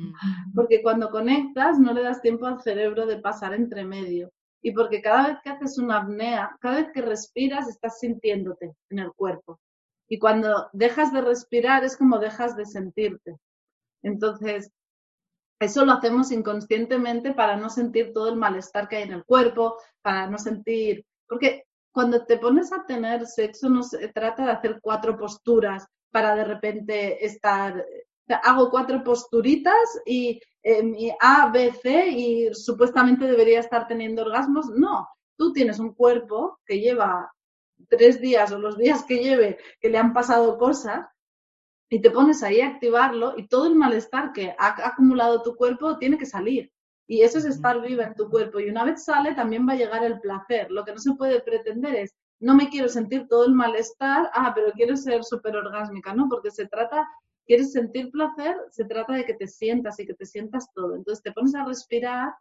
porque cuando conectas no le das tiempo al cerebro de pasar entre medio. Y porque cada vez que haces una apnea, cada vez que respiras, estás sintiéndote en el cuerpo. Y cuando dejas de respirar es como dejas de sentirte. Entonces, eso lo hacemos inconscientemente para no sentir todo el malestar que hay en el cuerpo, para no sentir, porque cuando te pones a tener sexo no se trata de hacer cuatro posturas para de repente estar, hago cuatro posturitas y eh, A, B, C y supuestamente debería estar teniendo orgasmos. No, tú tienes un cuerpo que lleva tres días o los días que lleve que le han pasado cosas y te pones ahí a activarlo y todo el malestar que ha acumulado tu cuerpo tiene que salir. Y eso es estar viva en tu cuerpo. Y una vez sale, también va a llegar el placer. Lo que no se puede pretender es, no me quiero sentir todo el malestar, ah, pero quiero ser súper orgásmica, ¿no? Porque se trata quieres sentir placer, se trata de que te sientas y que te sientas todo. Entonces te pones a respirar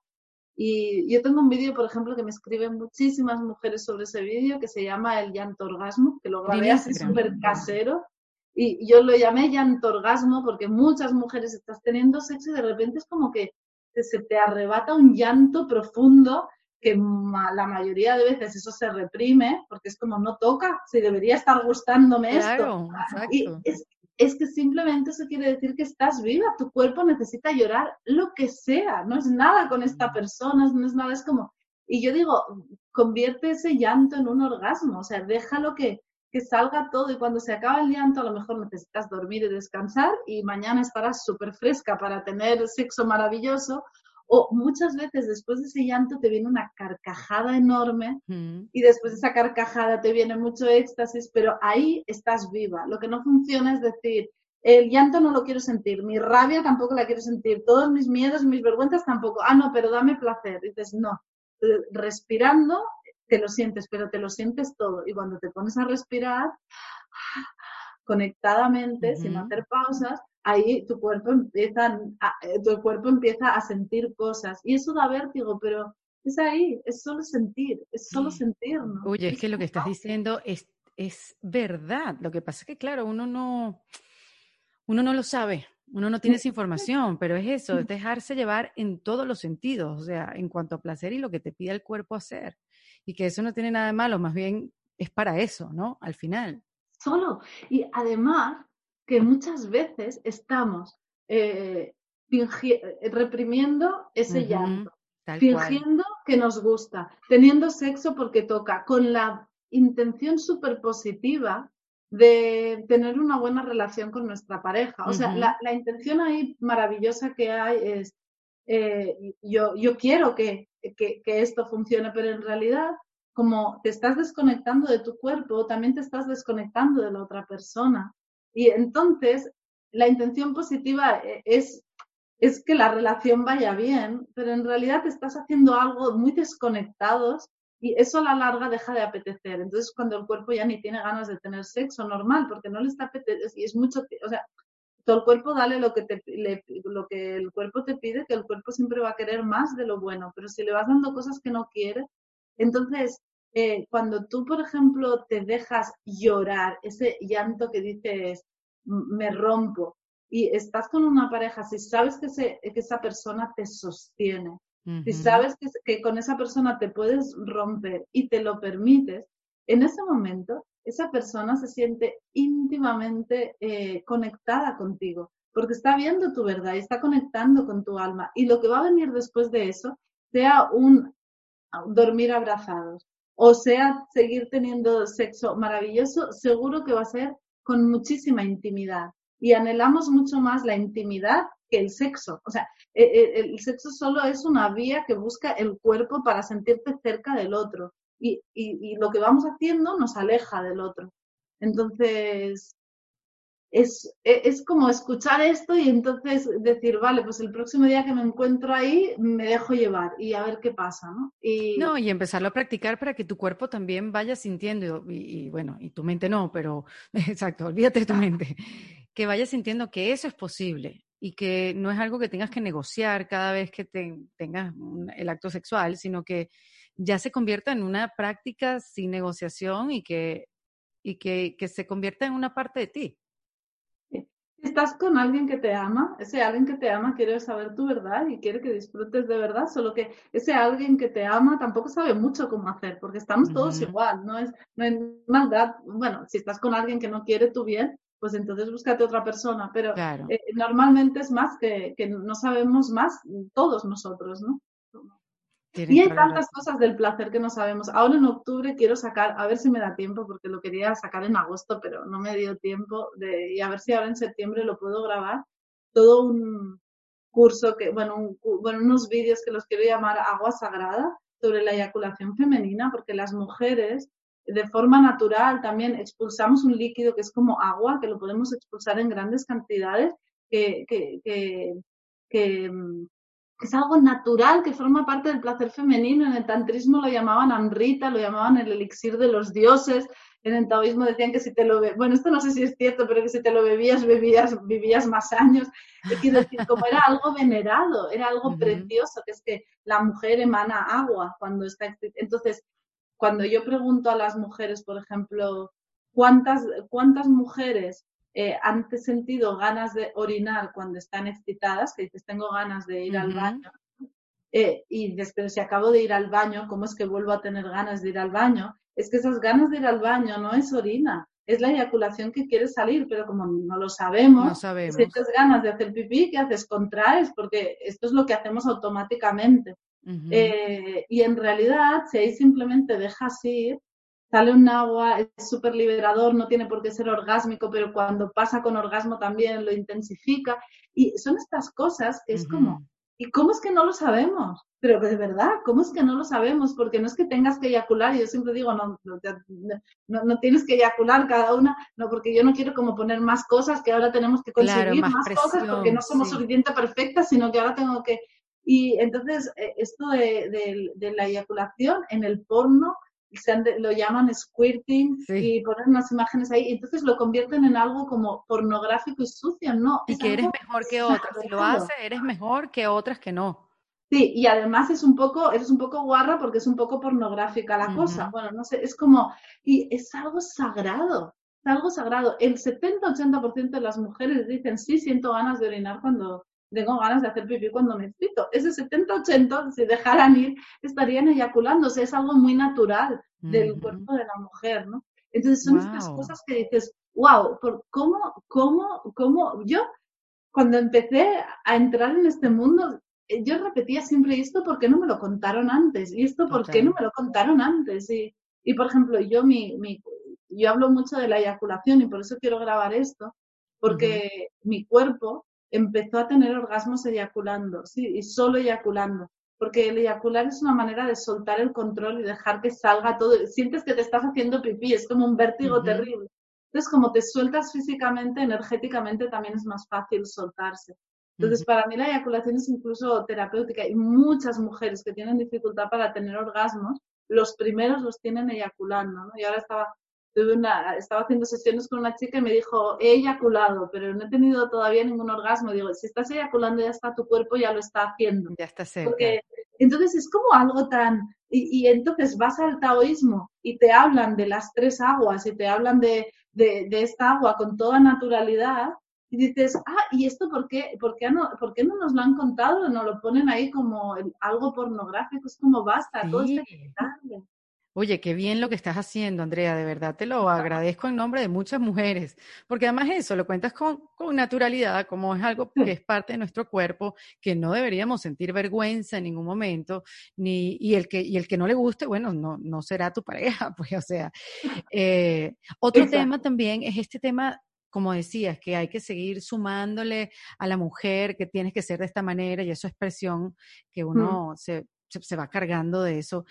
y yo tengo un vídeo, por ejemplo, que me escriben muchísimas mujeres sobre ese vídeo que se llama El llanto orgasmo, que lo grabé así súper casero. Y yo lo llamé llanto orgasmo porque muchas mujeres estás teniendo sexo y de repente es como que se te arrebata un llanto profundo que la mayoría de veces eso se reprime porque es como no toca, si debería estar gustándome esto. Y es, es, que simplemente eso quiere decir que estás viva, tu cuerpo necesita llorar lo que sea, no es nada con esta mm. persona, no es nada, es como... Y yo digo, convierte ese llanto en un orgasmo, o sea, déjalo que, que salga todo y cuando se acaba el llanto a lo mejor necesitas dormir y descansar y mañana estarás súper fresca para tener sexo maravilloso o muchas veces después de ese llanto te viene una carcajada enorme y después de esa carcajada te viene mucho éxtasis, pero ahí estás viva. Lo que no funciona es decir, el llanto no lo quiero sentir, mi rabia tampoco la quiero sentir, todos mis miedos, mis vergüenzas tampoco. Ah, no, pero dame placer. dices, no, eh, respirando te lo sientes, pero te lo sientes todo. Y cuando te pones a respirar conectadamente, sin hacer pausas, ahí tu cuerpo empieza a, eh, tu cuerpo empieza a sentir cosas y eso da vértigo, pero es ahí, es solo sentir, es solo sentir, ¿no?
Oye, es que lo que estás diciendo es, es verdad. Lo que pasa es que, claro, uno no, uno no lo sabe, uno no tiene esa información, pero es eso, es dejarse llevar en todos los sentidos, o sea, en cuanto a placer y lo que te pide el cuerpo hacer. Y que eso no tiene nada de malo, más bien es para eso, ¿no? Al final.
Solo. Y además, que muchas veces estamos eh, reprimiendo ese llanto, fingiendo que nos gusta, teniendo sexo porque toca, con la intención súper positiva de tener una buena relación con nuestra pareja. O sea, la, intención ahí maravillosa que hay es, eh, yo, yo quiero que, que, esto funcione, pero en realidad, como te estás desconectando de tu cuerpo, también te estás desconectando de la otra persona. Y entonces, la intención positiva eh, es, es que la relación vaya bien, pero en realidad te estás haciendo algo muy desconectados y eso a la larga deja de apetecer. Entonces, cuando el cuerpo ya ni tiene ganas de tener sexo normal, porque no le está apeteciendo, y es mucho, o sea, todo el cuerpo dale lo que, te, lo que el cuerpo te pide, que el cuerpo siempre va a querer más de lo bueno, pero si le vas dando cosas que no quiere, entonces eh, cuando tú, por ejemplo, te dejas llorar, ese llanto que dices, me rompo, y estás con una pareja, si sabes que, que esa persona te sostiene, si sabes que, que, con esa persona te puedes romper y te lo permites, en ese momento esa persona se siente íntimamente eh, conectada contigo, porque está viendo tu verdad y está conectando con tu alma. Y lo que va a venir después de eso, sea un dormir abrazados, o sea, seguir teniendo sexo maravilloso, seguro que va a ser con muchísima intimidad. Y anhelamos mucho más la intimidad que el sexo. O sea, e, e, el, sexo solo es una vía que busca el cuerpo para sentirte cerca del otro. Y, y lo que vamos haciendo nos aleja del otro. Entonces, es, e, es, como escuchar esto y entonces decir, vale, pues el próximo día que me encuentro ahí me dejo llevar y a ver qué pasa, ¿no?
Y... No, y empezarlo a practicar para que tu cuerpo también vaya sintiendo, y, bueno, y tu mente no, pero exacto, olvídate de tu mente, que vaya sintiendo que eso es posible y que no es algo que tengas que negociar cada vez que tengas el acto sexual, sino que ya se convierta en una práctica sin negociación y que, y que, que se convierta en una parte de ti
estás con alguien que te ama, ese alguien que te ama quiere saber tu verdad y quiere que disfrutes de verdad, solo que ese alguien que te ama tampoco sabe mucho cómo hacer, porque estamos todos igual, no es, no hay maldad. Bueno, si estás con alguien que no quiere tu bien, pues entonces búscate otra persona, pero eh, normalmente es más que, que no sabemos más todos nosotros, ¿no? Y hay tantas cosas del placer que no sabemos. Ahora en octubre quiero sacar, a ver si me da tiempo, porque lo quería sacar en agosto, pero no me dio tiempo, de, y a ver si ahora en septiembre lo puedo grabar. Todo un curso, que, bueno, bueno unos vídeos que los quiero llamar Agua Sagrada sobre la eyaculación femenina, porque las mujeres de forma natural también expulsamos un líquido que es como agua, que lo podemos expulsar en grandes cantidades, que, que, que, que mm, es algo natural que forma parte del placer femenino. En el tantrismo lo llamaban amrita, lo llamaban el elixir de los dioses. en el taoísmo decían que si te lo bebías, bueno, esto no sé si es cierto, pero que si te lo bebías, bebías vivías más años. Quiero decir, como era algo venerado, era algo precioso, que es que la mujer emana agua cuando está... Entonces, cuando yo pregunto a las mujeres, por ejemplo, ¿cuántas, cuántas mujeres eh, han sentido ganas de orinar cuando están excitadas? Que dices, tengo ganas de ir al baño. Eh, y después, si acabo de ir al baño, ¿cómo es que vuelvo a tener ganas de ir al baño? Es que esas ganas de ir al baño no es orina, es la eyaculación que quiere salir, pero como no lo sabemos,
no sabemos.
si tienes ganas de hacer pipí, ¿qué haces? Contraes, porque esto es lo que hacemos automáticamente. Eh, y en realidad, si ahí simplemente dejas ir, sale un agua, es súper liberador, no tiene por qué ser orgásmico, pero cuando pasa con orgasmo también lo intensifica. Y son estas cosas que es como, ¿y cómo es que no lo sabemos? Pero de verdad, ¿cómo es que no lo sabemos? Porque no es que tengas que eyacular, yo siempre digo, no, no, no, tienes que eyacular cada una, no, porque yo no quiero como poner más cosas, que ahora tenemos que conseguir más, cosas, porque no somos suficientemente perfectas, sino que ahora tengo que y entonces, eh, esto de, la eyaculación en el porno, lo llaman squirting y ponen unas imágenes ahí, y entonces lo convierten en algo como pornográfico y sucio, ¿no?
Y que eres mejor que otras, si lo haces, eres mejor que otras que no.
Sí, y además es un poco, eres un poco guarra porque es un poco pornográfica la cosa. Bueno, no sé, es como, y es algo sagrado, es algo sagrado. El 70-80% de las mujeres dicen, sí, siento ganas de orinar cuando, tengo ganas de hacer pipí cuando me excito. Ese 70-80, si dejaran ir, estarían eyaculándose. Es algo muy natural del cuerpo de la mujer, ¿no? Entonces son estas cosas que dices, wow, ¿por cómo, cómo, cómo? Yo, cuando empecé a entrar en este mundo, eh, yo repetía siempre esto porque no me lo contaron antes, y esto porque no me lo contaron antes. Y, y por ejemplo, yo, mi, mi, yo hablo mucho de la eyaculación y por eso quiero grabar esto, porque mi cuerpo empezó a tener orgasmos eyaculando, sí, y solo eyaculando. Porque el eyacular es una manera de soltar el control y dejar que salga todo. Sientes que te estás haciendo pipí, es como un vértigo terrible. Entonces, como te sueltas físicamente, energéticamente también es más fácil soltarse. Entonces, para mí la eyaculación es incluso terapéutica y muchas mujeres que tienen dificultad para tener orgasmos, los primeros los tienen eyaculando, ¿no? Y ahora estaba una, estaba haciendo sesiones con una chica y me dijo, he eyaculado, pero no he tenido todavía ningún orgasmo. Digo, si estás eyaculando ya está, tu cuerpo ya lo está haciendo.
Ya está cerca.
Porque, entonces es como algo tan... Y, entonces vas al taoísmo y te hablan de las tres aguas y te hablan de, de, esta agua con toda naturalidad y dices, ah, ¿y esto por qué, por qué, no, por qué no nos lo han contado? No lo ponen ahí como algo pornográfico, es como basta, todo está
Oye, qué bien lo que estás haciendo, Andrea, de verdad te lo agradezco en nombre de muchas mujeres, porque además eso lo cuentas con, naturalidad, como es algo que es parte de nuestro cuerpo, que no deberíamos sentir vergüenza en ningún momento, ni, y, el que, y el que no le guste, bueno, no, no será tu pareja, pues, o sea. Eh, otro tema también es este tema como decías, que hay que seguir sumándole a la mujer, que tienes que ser de esta manera, y eso es presión que mm. uno se, se, va cargando de eso.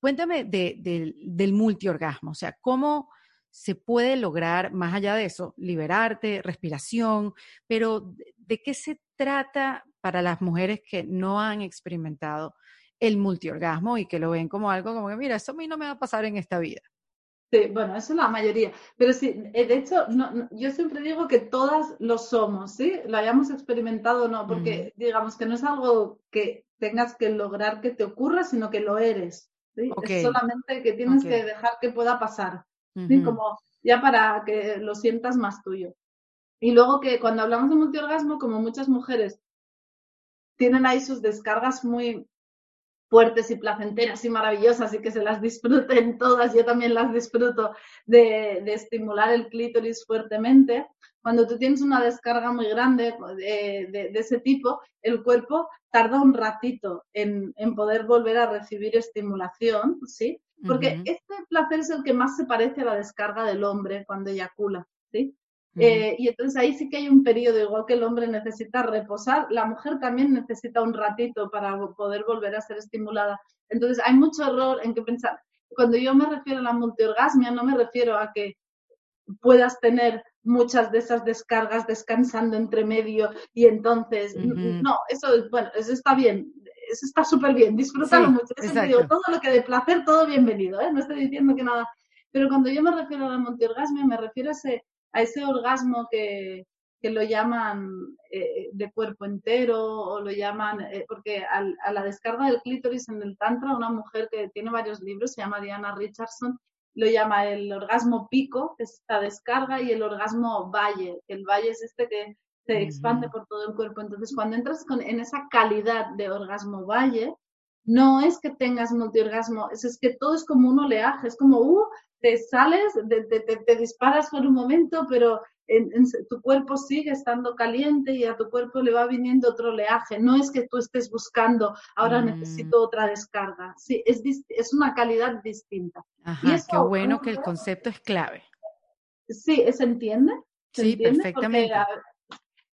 Cuéntame del multiorgasmo, o sea, ¿cómo se puede lograr, más allá de eso, liberarte, respiración, pero ¿de qué se trata para las mujeres que no han experimentado el multiorgasmo y que lo ven como algo como que, mira, eso a mí no me va a pasar en esta vida?
Sí, bueno, eso es la mayoría. Pero sí, eh, de hecho, yo siempre digo que todas lo somos, ¿sí? Lo hayamos experimentado o no, porque digamos que no es algo que tengas que lograr que te ocurra, sino que lo eres. ¿sí? Es solamente que tienes que dejar que pueda pasar, ¿sí? Como ya para que lo sientas más tuyo. Y luego que cuando hablamos de multiorgasmo, como muchas mujeres tienen ahí sus descargas muy fuertes y placenteras y maravillosas y que se las disfruten todas, yo también las disfruto de, estimular el clítoris fuertemente. Cuando tú tienes una descarga muy grande de, ese tipo, el cuerpo tarda un ratito en, poder volver a recibir estimulación, ¿sí? Porque este placer es el que más se parece a la descarga del hombre cuando eyacula, ¿sí? Eh, y entonces ahí sí que hay un periodo, igual que el hombre necesita reposar, la mujer también necesita un ratito para poder volver a ser estimulada. Entonces hay mucho error en que pensar, cuando yo me refiero a la multiorgasmia, no me refiero a que puedas tener muchas de esas descargas descansando entre medio y entonces, no, eso, bueno, eso está bien, eso está súper bien, disfrútalo mucho. todo lo que de placer, todo bienvenido, ¿eh? no estoy diciendo que nada Pero cuando yo me refiero a la multiorgasmia, me refiero a ese, a ese orgasmo que, que lo llaman eh, de cuerpo entero o lo llaman, eh, porque a la descarga del clítoris en el Tantra, una mujer que tiene varios libros, se llama Diana Richardson, lo llama el orgasmo pico, que es esta descarga, y el orgasmo valle, el valle es este que se expande por todo el cuerpo. Entonces, cuando entras con, en esa calidad de orgasmo valle, no es que tengas multiorgasmo, es, es que todo es como un oleaje, es como, uh, te sales, te, disparas por un momento, pero en, tu cuerpo sigue estando caliente y a tu cuerpo le va viniendo otro oleaje. No es que tú estés buscando, ahora mm. necesito otra descarga. Sí, es, es una calidad distinta.
Ajá, y qué bueno que el concepto es clave.
Sí, ¿se entiende?
sí, perfectamente.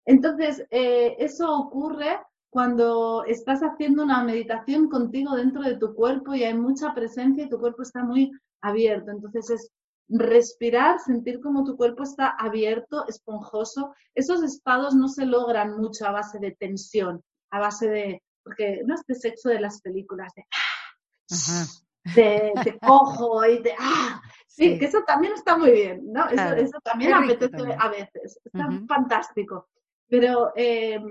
entonces, eh, eso ocurre cuando estás haciendo una meditación contigo dentro de tu cuerpo y hay mucha presencia y tu cuerpo está muy abierto. Entonces es respirar, sentir como tu cuerpo está abierto, esponjoso. Esos estados no se logran mucho a base de tensión, a base de, porque no es de sexo de las películas, de, de, cojo y de, ah, sí, que eso también está muy bien, ¿no? Eso, también apetece a veces, está fantástico. Pero eh,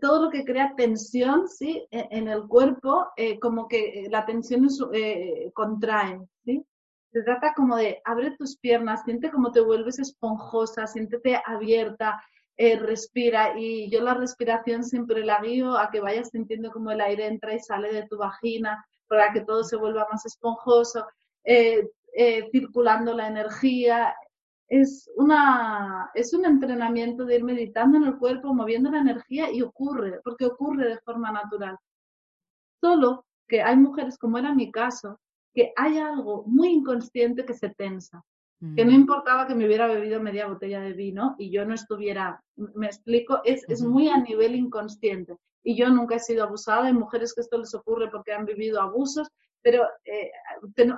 todo lo que crea tensión, ¿sí? E, en el cuerpo, eh, como que la tensión eh, contrae, ¿sí? Se trata como de abre tus piernas, siente como te vuelves esponjosa, siéntete abierta, respira. Y yo la respiración siempre la guío a que vayas sintiendo como el aire entra y sale de tu vagina para que todo se vuelva más esponjoso, circulando la energía es, una, es un entrenamiento de ir meditando en el cuerpo, moviendo la energía y ocurre, porque ocurre de forma natural. Solo que hay mujeres, como era mi caso, que hay algo muy inconsciente que se tensa, que no mm. importaba que me hubiera bebido media botella de vino y yo no estuviera, me explico, es, es muy a nivel inconsciente. Y yo nunca he sido abusada, hay mujeres que esto les ocurre porque han vivido abusos pero eh,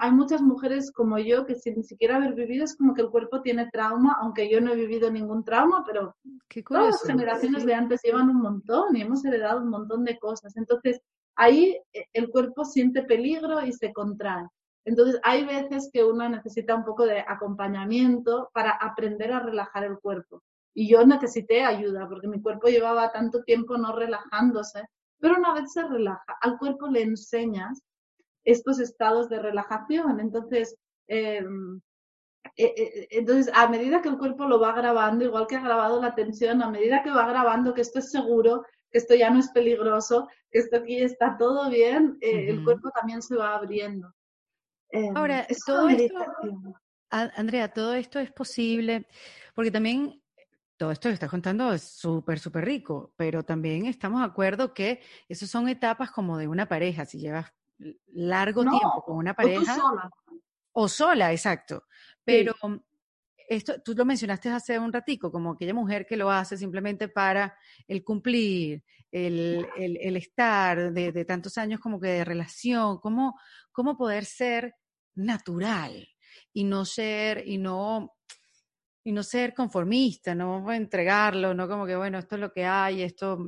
hay muchas mujeres como yo que sin ni siquiera haber vivido es como que el cuerpo tiene trauma, aunque yo no he vivido ningún trauma, pero todas las generaciones de antes llevan un montón y hemos heredado un montón de cosas. Entonces, ahí eh, el cuerpo siente peligro y se contrae. Entonces, hay veces que uno necesita un poco de acompañamiento para aprender a relajar el cuerpo. Y yo necesité ayuda porque mi cuerpo llevaba tanto tiempo no relajándose, pero una vez se relaja, al cuerpo le enseñas estos estados de relajación. Entonces, em, eh, eh, entonces, a medida que el cuerpo lo va grabando, igual que ha grabado la tensión, a medida que va grabando que esto es seguro, que esto ya no es peligroso, que esto aquí está todo bien, eh, el cuerpo también se va abriendo.
Em, Ahora, todo esto, Andrea, todo esto es posible, porque también todo esto que estás contando es súper, súper rico, pero también estamos de acuerdo que esas son etapas como de una pareja. Si llevas largo tiempo con una pareja.
O, sola.
o sola, exacto. Pero esto, tú lo mencionaste hace un ratico, como aquella mujer que lo hace simplemente para el cumplir, el, el, estar de, tantos años como que de relación, cómo, cómo poder ser natural y no ser, y no, y no ser conformista, no entregarlo, no como que, bueno, esto es lo que hay, esto,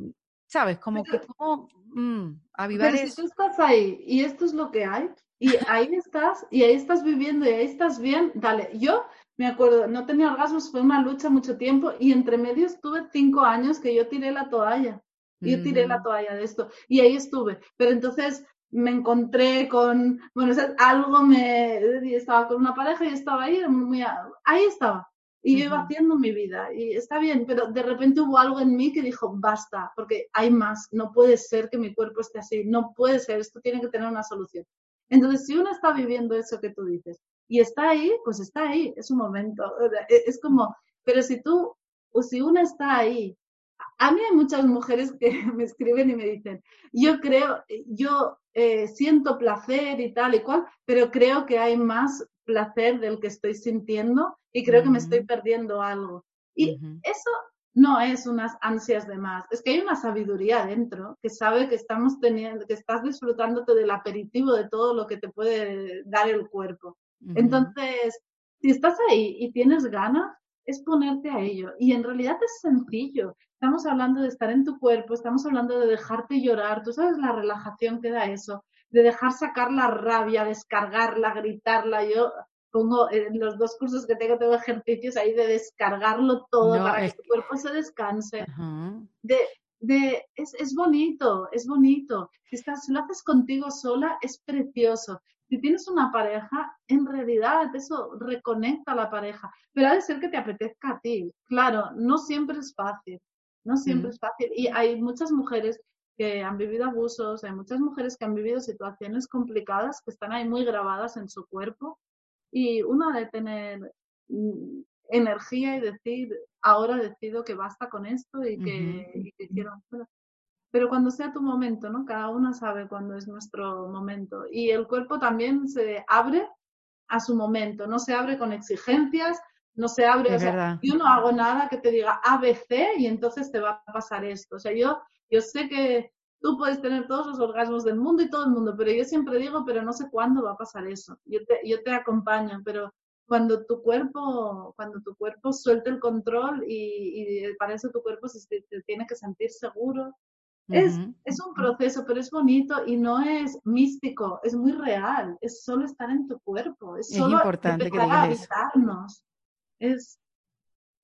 ¿sabes? Como que, como, Mm, avivar
Pero si tú estás ahí y esto es lo que hay, y ahí estás, y ahí estás viviendo y ahí estás bien, dale. Yo me acuerdo, no tenía orgasmos, fue una lucha mucho tiempo y entre medio estuve cinco años que yo tiré la toalla. Yo tiré la mm. toalla de esto y ahí estuve. Pero entonces me encontré con, bueno, algo me, estaba con una pareja y estaba ahí, muy, ahí estaba. Y yo iba haciendo mi vida y está bien, pero de repente hubo algo en mí que dijo, basta, porque hay más, no puede ser que mi cuerpo esté así, no puede ser, esto tiene que tener una solución. Entonces, si uno está viviendo eso que tú dices y está ahí, pues está ahí, es un momento, e, es como, pero si tú, o si uno está ahí, a mí hay muchas mujeres que me escriben y me dicen, yo creo, yo eh, siento placer y tal y cual, pero creo que hay más placer del que estoy sintiendo y creo que me estoy perdiendo algo. Y eso no es unas ansias de más, es que hay una sabiduría dentro que sabe que estamos teniendo, que estás disfrutándote del aperitivo de todo lo que te puede dar el cuerpo. Entonces, si estás ahí y tienes ganas, es ponerte a ello. Y en realidad es sencillo. Estamos hablando de estar en tu cuerpo, estamos hablando de dejarte llorar. Tú sabes la relajación que da eso, de dejar sacar la rabia, descargarla, gritarla. Yo pongo en los dos cursos que tengo, tengo ejercicios ahí de descargarlo todo para que tu cuerpo se descanse. De, de, es, es, bonito, es bonito. Si, estás, si lo haces contigo sola, es precioso. Si tienes una pareja, en realidad eso reconecta a la pareja, pero ha de ser que te apetezca a ti. Claro, no siempre es fácil, no siempre es fácil. Y hay muchas mujeres que han vivido abusos, hay muchas mujeres que han vivido situaciones complicadas que están ahí muy grabadas en su cuerpo y uno de tener mm, energía y decir, ahora decido que basta con esto y que, quiero pero cuando sea tu momento, ¿no? Cada una sabe cuándo es nuestro momento. Y el cuerpo también se abre a su momento, no se abre con exigencias, no se abre, o sea, yo no hago nada que te diga ABC y entonces te va a pasar esto. O sea, yo, yo sé que tú puedes tener todos los orgasmos del mundo y todo el mundo, pero yo siempre digo, pero no sé cuándo va a pasar eso. Yo te, yo te acompaño, pero cuando tu cuerpo, cuando tu cuerpo suelte el control y, y para eso tu cuerpo se, se, tiene que sentir seguro. Es, es un proceso, pero es bonito y no es místico, es muy real, es solo estar en tu cuerpo, es, solo
importante que digas
Es,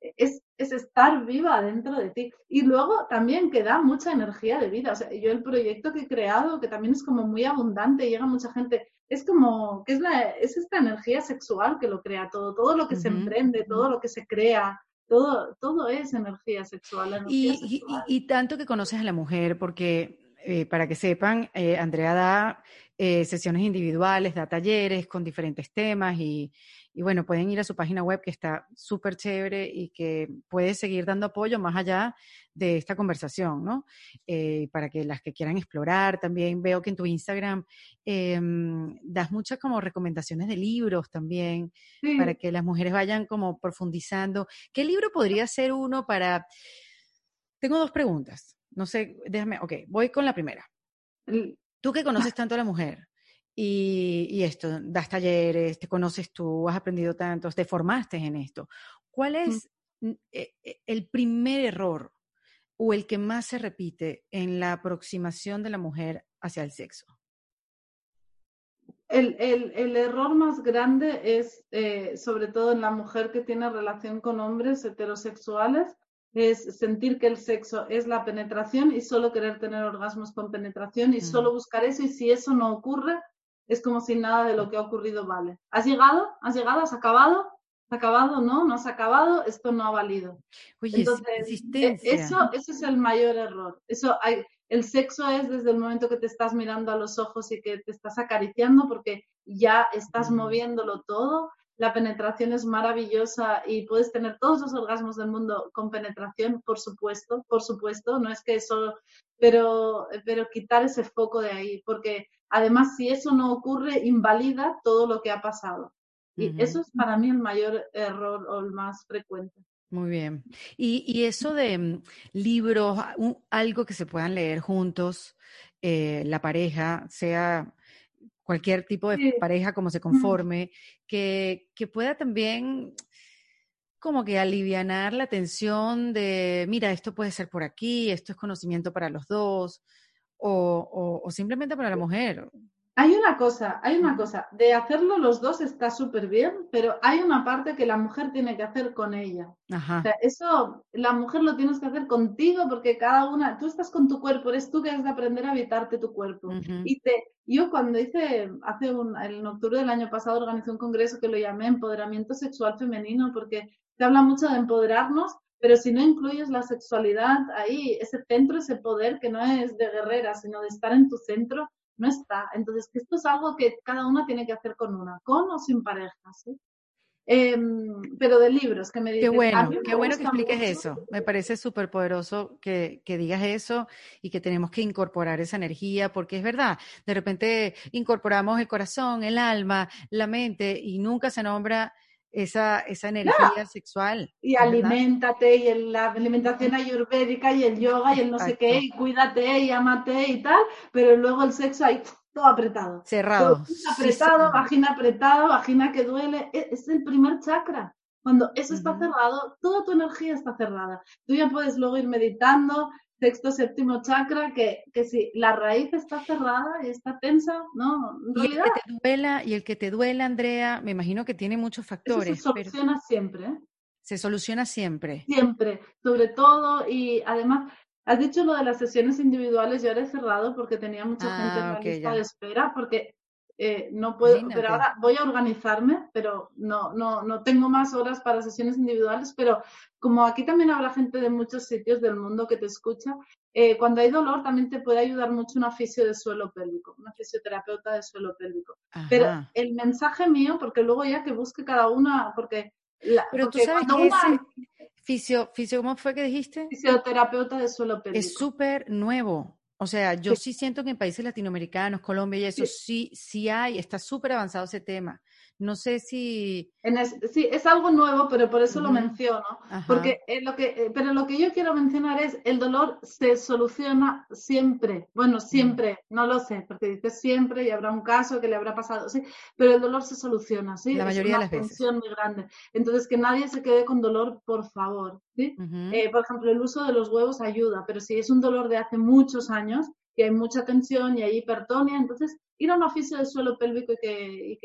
es, es, estar viva dentro de ti. Y luego también que da mucha energía de vida. O sea, yo el proyecto que he creado, que también es como muy abundante, llega mucha gente, es como, que es, la, es esta energía sexual que lo crea todo, todo lo que se emprende, todo lo que se crea, todo, todo es energía sexual.
y, tanto que conoces a la mujer, porque eh, para que sepan, eh, Andrea da eh, sesiones individuales, da talleres con diferentes temas y, y bueno, pueden ir a su página web que está súper chévere y que puede seguir dando apoyo más allá de esta conversación, ¿no? Eh, para que las que quieran explorar, también veo que en tu Instagram em, das muchas como recomendaciones de libros también, para que las mujeres vayan como profundizando. ¿Qué libro podría ser uno para... Tengo dos preguntas. No sé, déjame, ok, voy con la primera. Tú que conoces tanto a la mujer, y, esto, das talleres, te conoces tú, has aprendido tanto, te formaste en esto. ¿Cuál es e, e, el primer error o el que más se repite en la aproximación de la mujer hacia el sexo?
El, el, error más grande es, eh, sobre todo en la mujer que tiene relación con hombres heterosexuales, es sentir que el sexo es la penetración y solo querer tener orgasmos con penetración y solo mm. buscar eso y si eso no ocurre, es como si nada de lo que ha ocurrido vale. ¿Has llegado? ¿Has llegado? ¿Has acabado? ¿Has acabado? ¿No? ¿No has acabado? Esto no ha valido. Entonces, e, eso, eso es el mayor error. Eso hay, el sexo es desde el momento que te estás mirando a los ojos y que te estás acariciando porque ya estás moviéndolo todo. La penetración es maravillosa y puedes tener todos los orgasmos del mundo con penetración, por supuesto, por supuesto. No es que eso, pero, pero quitar ese foco de ahí, porque Además, si eso no ocurre, invalida todo lo que ha pasado. Y eso es para mí el mayor error o el más frecuente.
Muy bien. Y, eso de mm, libros, algo que se puedan leer juntos, eh, la pareja, sea cualquier tipo de pareja como se conforme, que, que, pueda también como que alivianar la tensión de, mira, esto puede ser por aquí, esto es conocimiento para los dos, o, simplemente para la mujer.
Hay una cosa, hay una cosa, de hacerlo los dos está súper bien, pero hay una parte que la mujer tiene que hacer con ella. O sea, eso la mujer lo tienes que hacer contigo porque cada una, tú estás con tu cuerpo, eres tú que has de aprender a habitarte tu cuerpo. Y te, yo cuando hice, hace un, en octubre del año pasado organizé un congreso que lo llamé Empoderamiento Sexual Femenino porque se habla mucho de empoderarnos, pero si no incluyes la sexualidad ahí, ese centro, ese poder que no es de guerrera, sino de estar en tu centro, no está. Entonces, esto es algo que cada una tiene que hacer con una, con o sin pareja, ¿sí? Em, pero de libros que me dices.
Qué bueno, qué bueno que expliques eso. Me parece súper poderoso que, que, digas eso y que tenemos que incorporar esa energía, porque es verdad, de repente incorporamos el corazón, el alma, la mente y nunca se nombra esa, esa energía sexual.
Y aliméntate, y la alimentación ayurvédica, y el yoga, y el no sé qué, y cuídate, y amate y tal, pero luego el sexo ahí todo apretado.
Cerrado.
apretado, vagina apretada, vagina que duele. E, es el primer chakra. Cuando eso está cerrado, toda tu energía está cerrada. Tú ya puedes luego ir meditando, sexto, séptimo chakra, que, que si la raíz está cerrada y está tensa, ¿no?
y el que te duela, y el que te duela, Andrea, me imagino que tiene muchos factores.
se soluciona siempre. ¿eh?
Se soluciona siempre.
Siempre, sobre todo, y además, has dicho lo de las sesiones individuales, yo era cerrado porque tenía mucha gente en la ah, lista de espera, porque eh, no puedo, pero ahora voy a organizarme, pero no, no, no tengo más horas para sesiones individuales, pero como aquí también habrá gente de muchos sitios del mundo que te escucha, eh, cuando hay dolor también te puede ayudar mucho una fisio de suelo pélvico, una fisioterapeuta de suelo pélvico. Pero el mensaje mío, porque luego ya que busque cada una, porque...
pero tú sabes que fisio, fisio, ¿cómo fue que dijiste?
Fisioterapeuta de suelo pélvico.
Es súper nuevo. O sea, yo sí. siento que en países latinoamericanos, Colombia y eso, sí, sí, hay, está súper avanzado ese tema. No sé si...
sí, es algo nuevo, pero por eso lo menciono. Porque lo que, eh, pero lo que yo quiero mencionar es, el dolor se soluciona siempre. Bueno, siempre, no lo sé, porque dices siempre y habrá un caso que le habrá pasado, sí, pero el dolor se soluciona, ¿sí?
La mayoría de las veces.
muy grande. Entonces, que nadie se quede con dolor, por favor, ¿sí? Eh, por ejemplo, el uso de los huevos ayuda, pero si es un dolor de hace muchos años, que hay mucha tensión y hay hipertonia, entonces ir a un oficio del suelo pélvico y que, y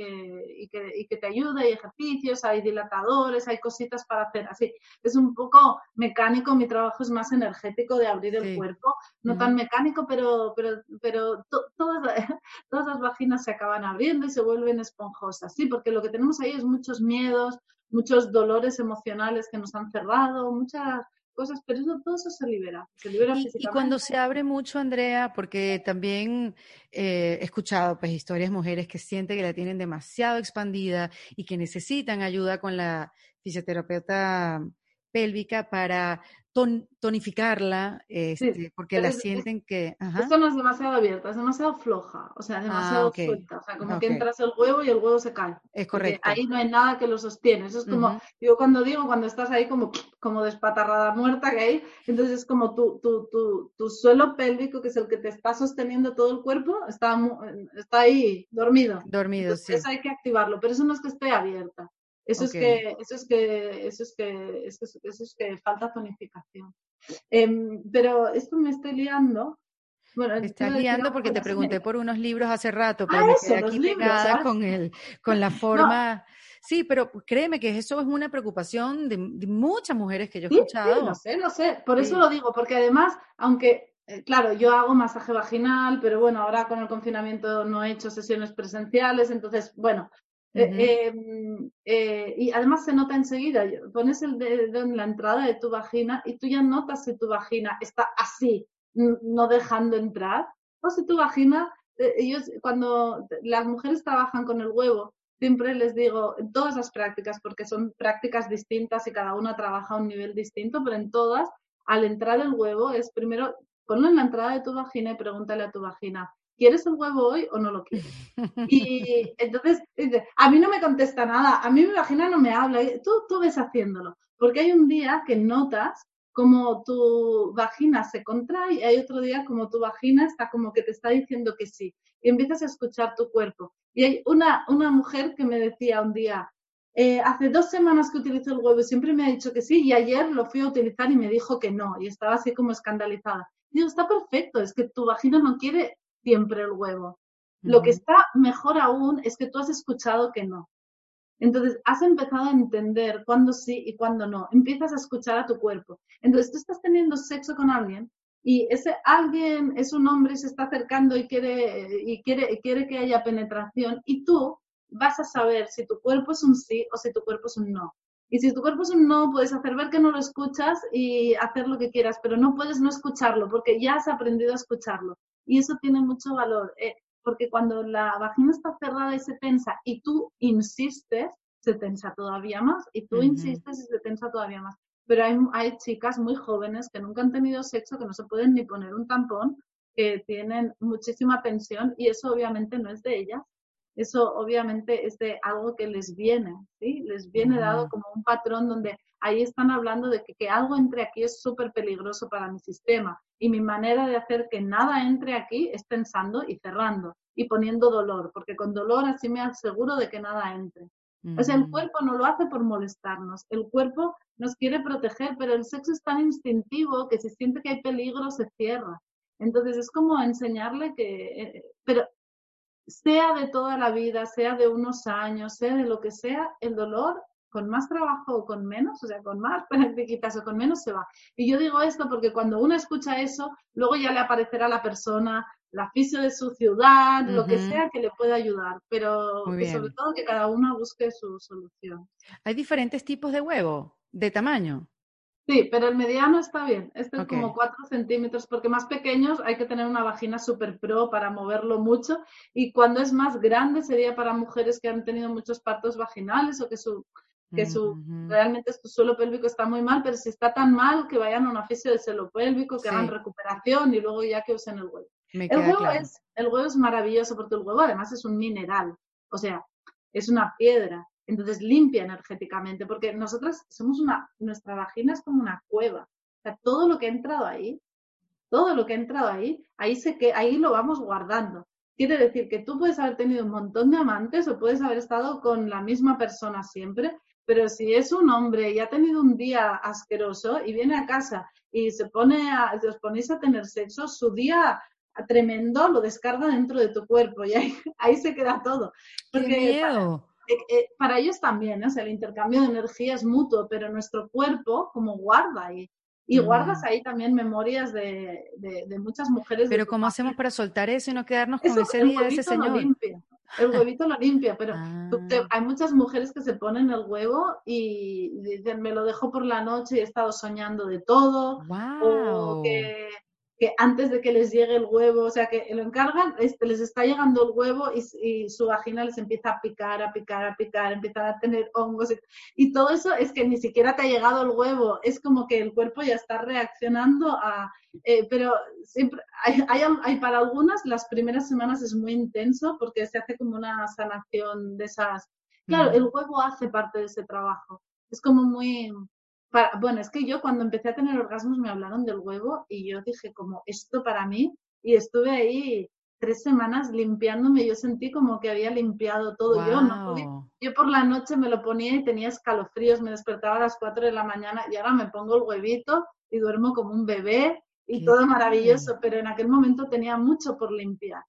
que, y que, te ayuda, hay ejercicios, hay dilatadores, hay cositas para hacer. Así, es un poco mecánico, mi trabajo es más energético de abrir el cuerpo, no tan mecánico, pero, pero, pero todas, todas las vaginas se acaban abriendo y se vuelven esponjosas, sí, porque lo que tenemos ahí es muchos miedos, muchos dolores emocionales que nos han cerrado, muchas cosas, pero eso, todo eso se libera. Se libera
y, cuando se abre mucho, Andrea, porque también eh, he escuchado pues, historias de mujeres que sienten que la tienen demasiado expandida y que necesitan ayuda con la fisioterapeuta pélvica para tonificarla, este, porque la sienten que...
Esto no es demasiado abierta, es demasiado floja, o sea, demasiado ah, suelta, o sea, como que entras el huevo y el huevo se cae.
Es correcto.
Ahí no hay nada que lo sostiene, eso es como, yo cuando digo, cuando estás ahí como, como despatarrada muerta que hay, entonces es como tu, tu, tu, tu suelo pélvico, que es el que te está sosteniendo todo el cuerpo, está, está ahí dormido.
Dormido, sí.
Eso hay que activarlo, pero eso no es que esté abierta. Eso, es que, eso, es que, eso, es que, eso, es, que falta tonificación. Em, pero esto me estoy liando.
Bueno, estás liando porque te pregunté por unos libros hace rato, pero ah, me quedé aquí pegada con, el, con la forma... Sí, pero créeme que eso es una preocupación de, muchas mujeres que yo he escuchado.
Sí, no sé, no sé. Por eso lo digo, porque además, aunque eh, claro, yo hago masaje vaginal, pero bueno, ahora con el confinamiento no he hecho sesiones presenciales, entonces, bueno, eh, em, eh, y además se nota enseguida, pones el dedo en la entrada de tu vagina y tú ya notas si tu vagina está así, no dejando entrar, o si tu vagina, eh, ellos cuando las mujeres trabajan con el huevo, siempre les digo, en todas las prácticas, porque son prácticas distintas y cada una trabaja a un nivel distinto, pero en todas, al entrar el huevo es primero ponlo en la entrada de tu vagina y pregúntale a tu vagina, ¿quieres el huevo hoy o no lo quieres? Y entonces, a mí no me contesta nada, a mí mi vagina no me habla, tú, tú ves haciéndolo, porque hay un día que notas como tu vagina se contrae y hay otro día como tu vagina está como que te está diciendo que sí y empiezas a escuchar tu cuerpo. Y hay una, una mujer que me decía un día, eh, hace dos semanas que utilizo el huevo y siempre me ha dicho que sí y ayer lo fui a utilizar y me dijo que no y estaba así como escandalizada. Digo, está perfecto, es que tu vagina no quiere siempre el huevo. Lo que está mejor aún es que tú has escuchado que no. Entonces, has empezado a entender cuándo sí y cuándo no. Empiezas a escuchar a tu cuerpo. Entonces, tú estás teniendo sexo con alguien y ese alguien es un hombre y se está acercando y quiere, y quiere, quiere que haya penetración y tú vas a saber si tu cuerpo es un sí o si tu cuerpo es un no. Y si tu cuerpo es un no, puedes hacer ver que no lo escuchas y hacer lo que quieras, pero no puedes no escucharlo porque ya has aprendido a escucharlo. Y eso tiene mucho valor, eh, porque cuando la vagina está cerrada y se tensa y tú insistes, se tensa todavía más y tú insistes y se tensa todavía más. Pero hay, hay chicas muy jóvenes que nunca han tenido sexo, que no se pueden ni poner un tampón, que tienen muchísima tensión y eso obviamente no es de ellas, eso obviamente es de algo que les viene, ¿sí? Les viene dado como un patrón donde ahí están hablando de que, que algo entre aquí es súper peligroso para mi sistema y mi manera de hacer que nada entre aquí es pensando y cerrando y poniendo dolor, porque con dolor así me aseguro de que nada entre. O sea, el cuerpo no lo hace por molestarnos, el cuerpo nos quiere proteger, pero el sexo es tan instintivo que si siente que hay peligro se cierra. Entonces es como enseñarle que, eh, pero sea de toda la vida, sea de unos años, sea de lo que sea, el dolor con más trabajo o con menos, o sea, con más prácticas o con menos se va. Y yo digo esto porque cuando uno escucha eso, luego ya le aparecerá la persona, la fisio de su ciudad, lo que sea que le pueda ayudar, pero sobre todo que cada uno busque su solución.
Hay diferentes tipos de huevo, de tamaño.
Sí, pero el mediano está bien. Este es como 4 centímetros, porque más pequeños hay que tener una vagina super pro para moverlo mucho. Y cuando es más grande sería para mujeres que han tenido muchos partos vaginales o que su que su realmente su suelo pélvico está muy mal, pero si está tan mal que vayan a una fisio del suelo pélvico, que hagan recuperación y luego ya que usen el huevo. el huevo es el huevo es maravilloso porque el huevo además es un mineral, o sea, es una piedra entonces limpia energéticamente, porque nosotras somos una, nuestra vagina es como una cueva. O sea, todo lo que ha entrado ahí, todo lo que ha entrado ahí, ahí, se que, ahí lo vamos guardando. Quiere decir que tú puedes haber tenido un montón de amantes o puedes haber estado con la misma persona siempre, pero si es un hombre y ha tenido un día asqueroso y viene a casa y se pone a, os ponéis a tener sexo, su día tremendo lo descarga dentro de tu cuerpo y ahí, ahí se queda todo.
Porque
eh, eh, para ellos también, o sea, el intercambio de energía es mutuo, pero nuestro cuerpo como guarda ahí. Y guardas ahí también memorias de, de, muchas mujeres.
Pero ¿cómo hacemos para soltar eso y no quedarnos con ese día de ese señor?
Limpia. El huevito lo limpia, pero ah. hay muchas mujeres que se ponen el huevo y dicen, me lo dejo por la noche y he estado soñando de todo.
Wow.
O que que antes de que les llegue el huevo, o sea, que lo encargan, este, les está llegando el huevo y, su vagina les empieza a picar, a picar, a picar, empiezan a tener hongos. Y, todo eso es que ni siquiera te ha llegado el huevo, es como que el cuerpo ya está reaccionando a... Eh, pero siempre hay, hay, para algunas, las primeras semanas es muy intenso porque se hace como una sanación de esas... Claro, el huevo hace parte de ese trabajo. Es como muy bueno, es que yo cuando empecé a tener orgasmos me hablaron del huevo y yo dije como esto para mí y estuve ahí tres semanas limpiándome, yo sentí como que había limpiado todo yo, ¿no? Yo por la noche me lo ponía y tenía escalofríos, me despertaba a las cuatro de la mañana y ahora me pongo el huevito y duermo como un bebé y todo maravilloso, pero en aquel momento tenía mucho por limpiar.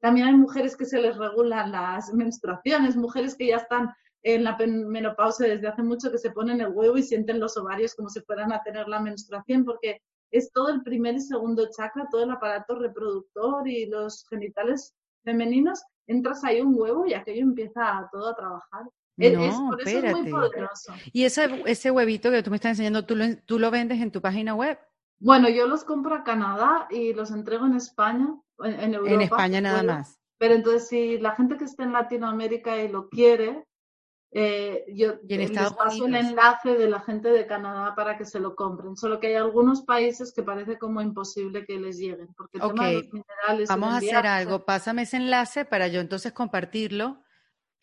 También hay mujeres que se les regulan las menstruaciones, mujeres que ya están en la menopausia desde hace mucho que se ponen el huevo y sienten los ovarios como si fueran a tener la menstruación, porque es todo el primer y segundo chakra, todo el aparato reproductor y los genitales femeninos, entras ahí un huevo y aquello empieza todo a trabajar. es, por eso es muy poderoso.
Y ese, ese huevito que tú me estás enseñando, ¿tú lo, ¿tú lo vendes en tu página web?
Bueno, yo los compro a Canadá y los entrego en España, en, Europa.
En España nada más.
Pero entonces, si la gente que está en Latinoamérica y lo quiere, eh, yo les paso el enlace de la gente de Canadá para que se lo compren. Solo que hay algunos países que parece como imposible que les lleguen. Porque el tema de los minerales.
Vamos a hacer algo. Pásame ese enlace para yo entonces compartirlo.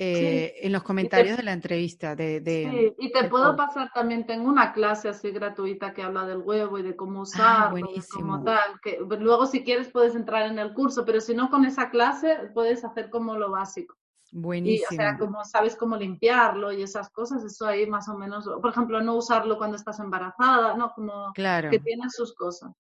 Eh, en los comentarios de la entrevista. De,
sí, y te puedo pasar también, tengo una clase así gratuita que habla del huevo y de cómo ah, usarlo, como tal. Que, luego si quieres puedes entrar en el curso, pero si no con esa clase puedes hacer como lo básico.
Buenísimo.
Y, o sea, como sabes cómo limpiarlo y esas cosas, eso ahí más o menos, por ejemplo, no usarlo cuando estás embarazada, ¿no? Como
claro.
que tiene sus cosas.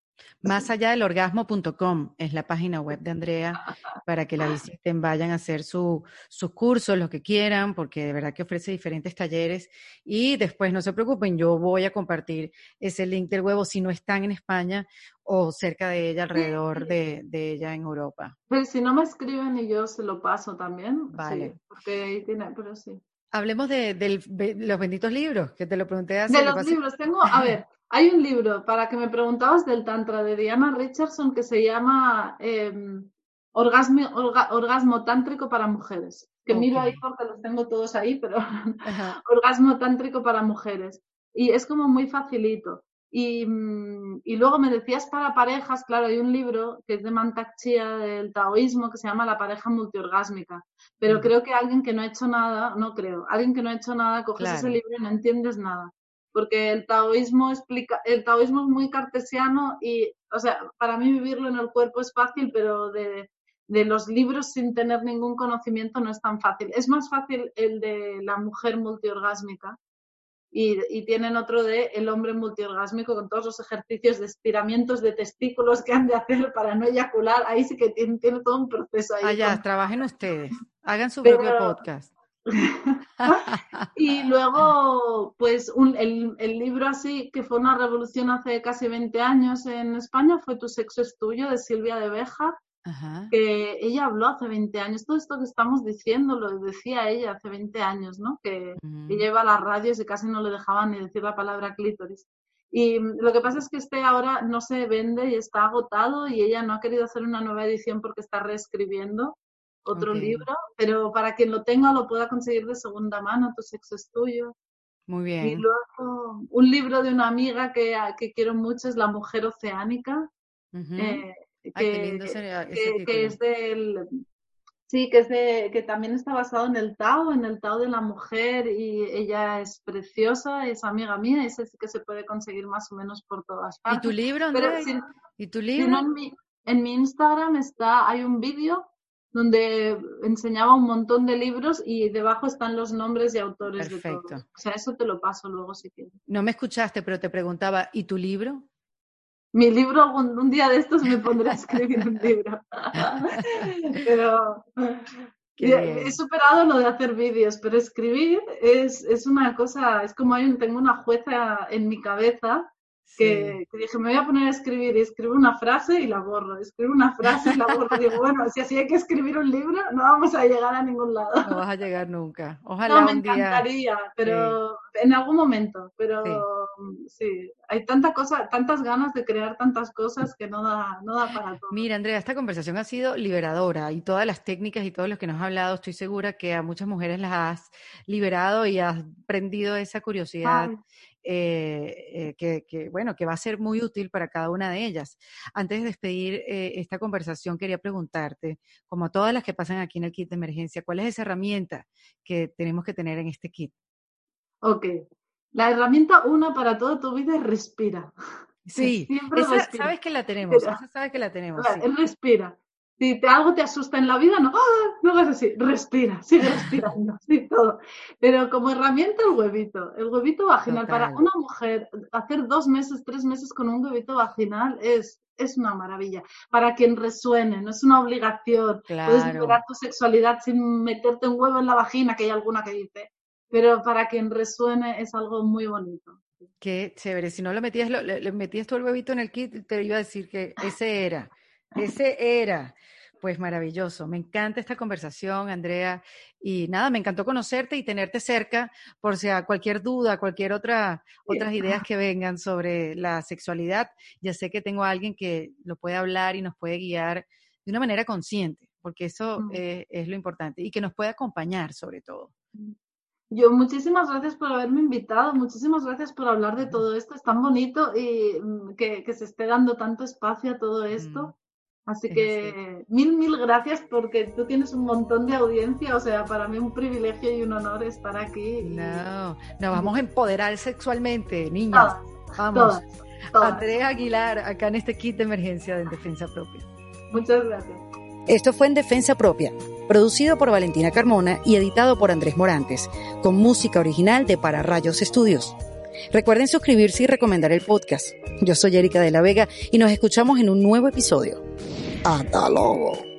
Más allá del orgasmo.com es la página web de Andrea para que la visiten, vayan a hacer su, sus cursos, lo que quieran, porque de verdad que ofrece diferentes talleres. Y después no se preocupen, yo voy a compartir ese link del huevo si no están en España o cerca de ella, alrededor de, de ella en Europa.
Pero si no me escriben y yo se lo paso también. Vale. porque ahí tiene, pero sí.
Hablemos de, de, los benditos libros, que te lo pregunté hace.
De los libros, tengo, a ver, hay un libro, para que me preguntabas, del Tantra de Diana Richardson que se llama em, Orgasmo, Orgasmo Tántrico para Mujeres. Que miro ahí porque los tengo todos ahí, pero Orgasmo Tántrico para Mujeres. Y es como muy facilito. Y, mm, y, luego me decías para parejas, claro, hay un libro que es de Mantak Chia del taoísmo que se llama La pareja multiorgásmica. Pero creo que alguien que no ha hecho nada, no creo, alguien que no ha hecho nada, coges ese libro y no entiendes nada porque el taoísmo explica, el taoísmo es muy cartesiano y, o sea, para mí vivirlo en el cuerpo es fácil, pero de, de los libros sin tener ningún conocimiento no es tan fácil. Es más fácil el de la mujer multiorgásmica, y, tienen otro de el hombre multiorgásmico con todos los ejercicios de estiramientos de testículos que han de hacer para no eyacular. Ahí sí que tiene, todo un proceso ahí.
Allá, trabajen ustedes, hagan su propio podcast.
y luego, pues el, el, libro así, que fue una revolución hace casi 20 años en España, fue Tu sexo es tuyo, de Silvia de Beja, que ella habló hace 20 años, todo esto que estamos diciendo lo decía ella hace 20 años, ¿no? Que, ella iba a las radios y casi no le dejaban ni decir la palabra clítoris. Y lo que pasa es que este ahora no se vende y está agotado y ella no ha querido hacer una nueva edición porque está reescribiendo otro libro, pero para quien lo tenga lo pueda conseguir de segunda mano, tu sexo es tuyo.
Muy bien.
Y luego un libro de una amiga que, que quiero mucho es La mujer oceánica que, es del sí que es de que también está basado en el Tao en el Tao de la mujer y ella es preciosa es amiga mía ese sí que se puede conseguir más o menos por todas partes
y tu libro y tu libro
en, mi, en mi Instagram está hay un vídeo donde enseñaba un montón de libros y debajo están los nombres y autores de todos. O sea, eso te lo paso luego si quieres.
No me escuchaste, pero te preguntaba, ¿y tu libro?
mi libro, algún un día de estos me pondré a escribir un libro. pero he superado lo de hacer vídeos, pero escribir es, es una cosa, es como hay tengo una jueza en mi cabeza que, dije, me voy a poner a escribir y escribo una frase y la borro, escribo una frase y la borro. Digo, bueno, si así hay que escribir un libro, no vamos a llegar a ningún lado.
No vas a llegar nunca. Ojalá
no, me encantaría, pero en algún momento. Pero sí. hay tanta cosa, tantas ganas de crear tantas cosas que no da, no da para todo.
Mira, Andrea, esta conversación ha sido liberadora y todas las técnicas y todos los que nos has hablado, estoy segura que a muchas mujeres las has liberado y has prendido esa curiosidad. Eh, que, bueno, que va a ser muy útil para cada una de ellas. Antes de despedir eh, esta conversación, quería preguntarte, como todas las que pasan aquí en el kit de emergencia, ¿cuál es esa herramienta que tenemos que tener en este kit?
Ok, la herramienta una para toda tu vida es respira.
Sí, sabes que la tenemos, sabes que la tenemos.
Respira si te, algo te asusta en la vida, no, ¡ah! no hagas así, respira, sigue respirando, sí, todo. Pero como herramienta el huevito, el huevito vaginal, para una mujer, hacer dos meses, tres meses con un huevito vaginal es, es una maravilla. Para quien resuene, no es una obligación. Puedes liberar tu sexualidad sin meterte un huevo en la vagina, que hay alguna que dice. Pero para quien resuene es algo muy bonito.
Qué chévere. Si no lo metías, lo, le metías tú el huevito en el kit, te iba a decir que ese era. Ese era. Pues maravilloso. Me encanta esta conversación, Andrea. Y nada, me encantó conocerte y tenerte cerca por si a cualquier duda, cualquier otra, otras ideas que vengan sobre la sexualidad. Ya sé que tengo a alguien que lo puede hablar y nos puede guiar de una manera consciente, porque eso mm. es lo importante y que nos puede acompañar sobre todo. Mm.
Yo muchísimas gracias por haberme invitado, muchísimas gracias por hablar de todo esto, es tan bonito y mm, que, que se esté dando tanto espacio a todo esto. Así que mil, mil gracias porque tú tienes un montón de audiencia, o sea, para mí un privilegio y un honor estar aquí.
No, nos vamos a empoderar sexualmente, niñas. vamos. Andrea Aguilar, acá en este kit de emergencia de Defensa Propia.
Muchas gracias.
Esto fue en Defensa Propia, producido por Valentina Carmona y editado por Andrés Morantes, con música original de Para Rayos Estudios. Recuerden suscribirse y recomendar el podcast. Yo soy Erika de la Vega y nos escuchamos en un nuevo episodio. Hasta luego.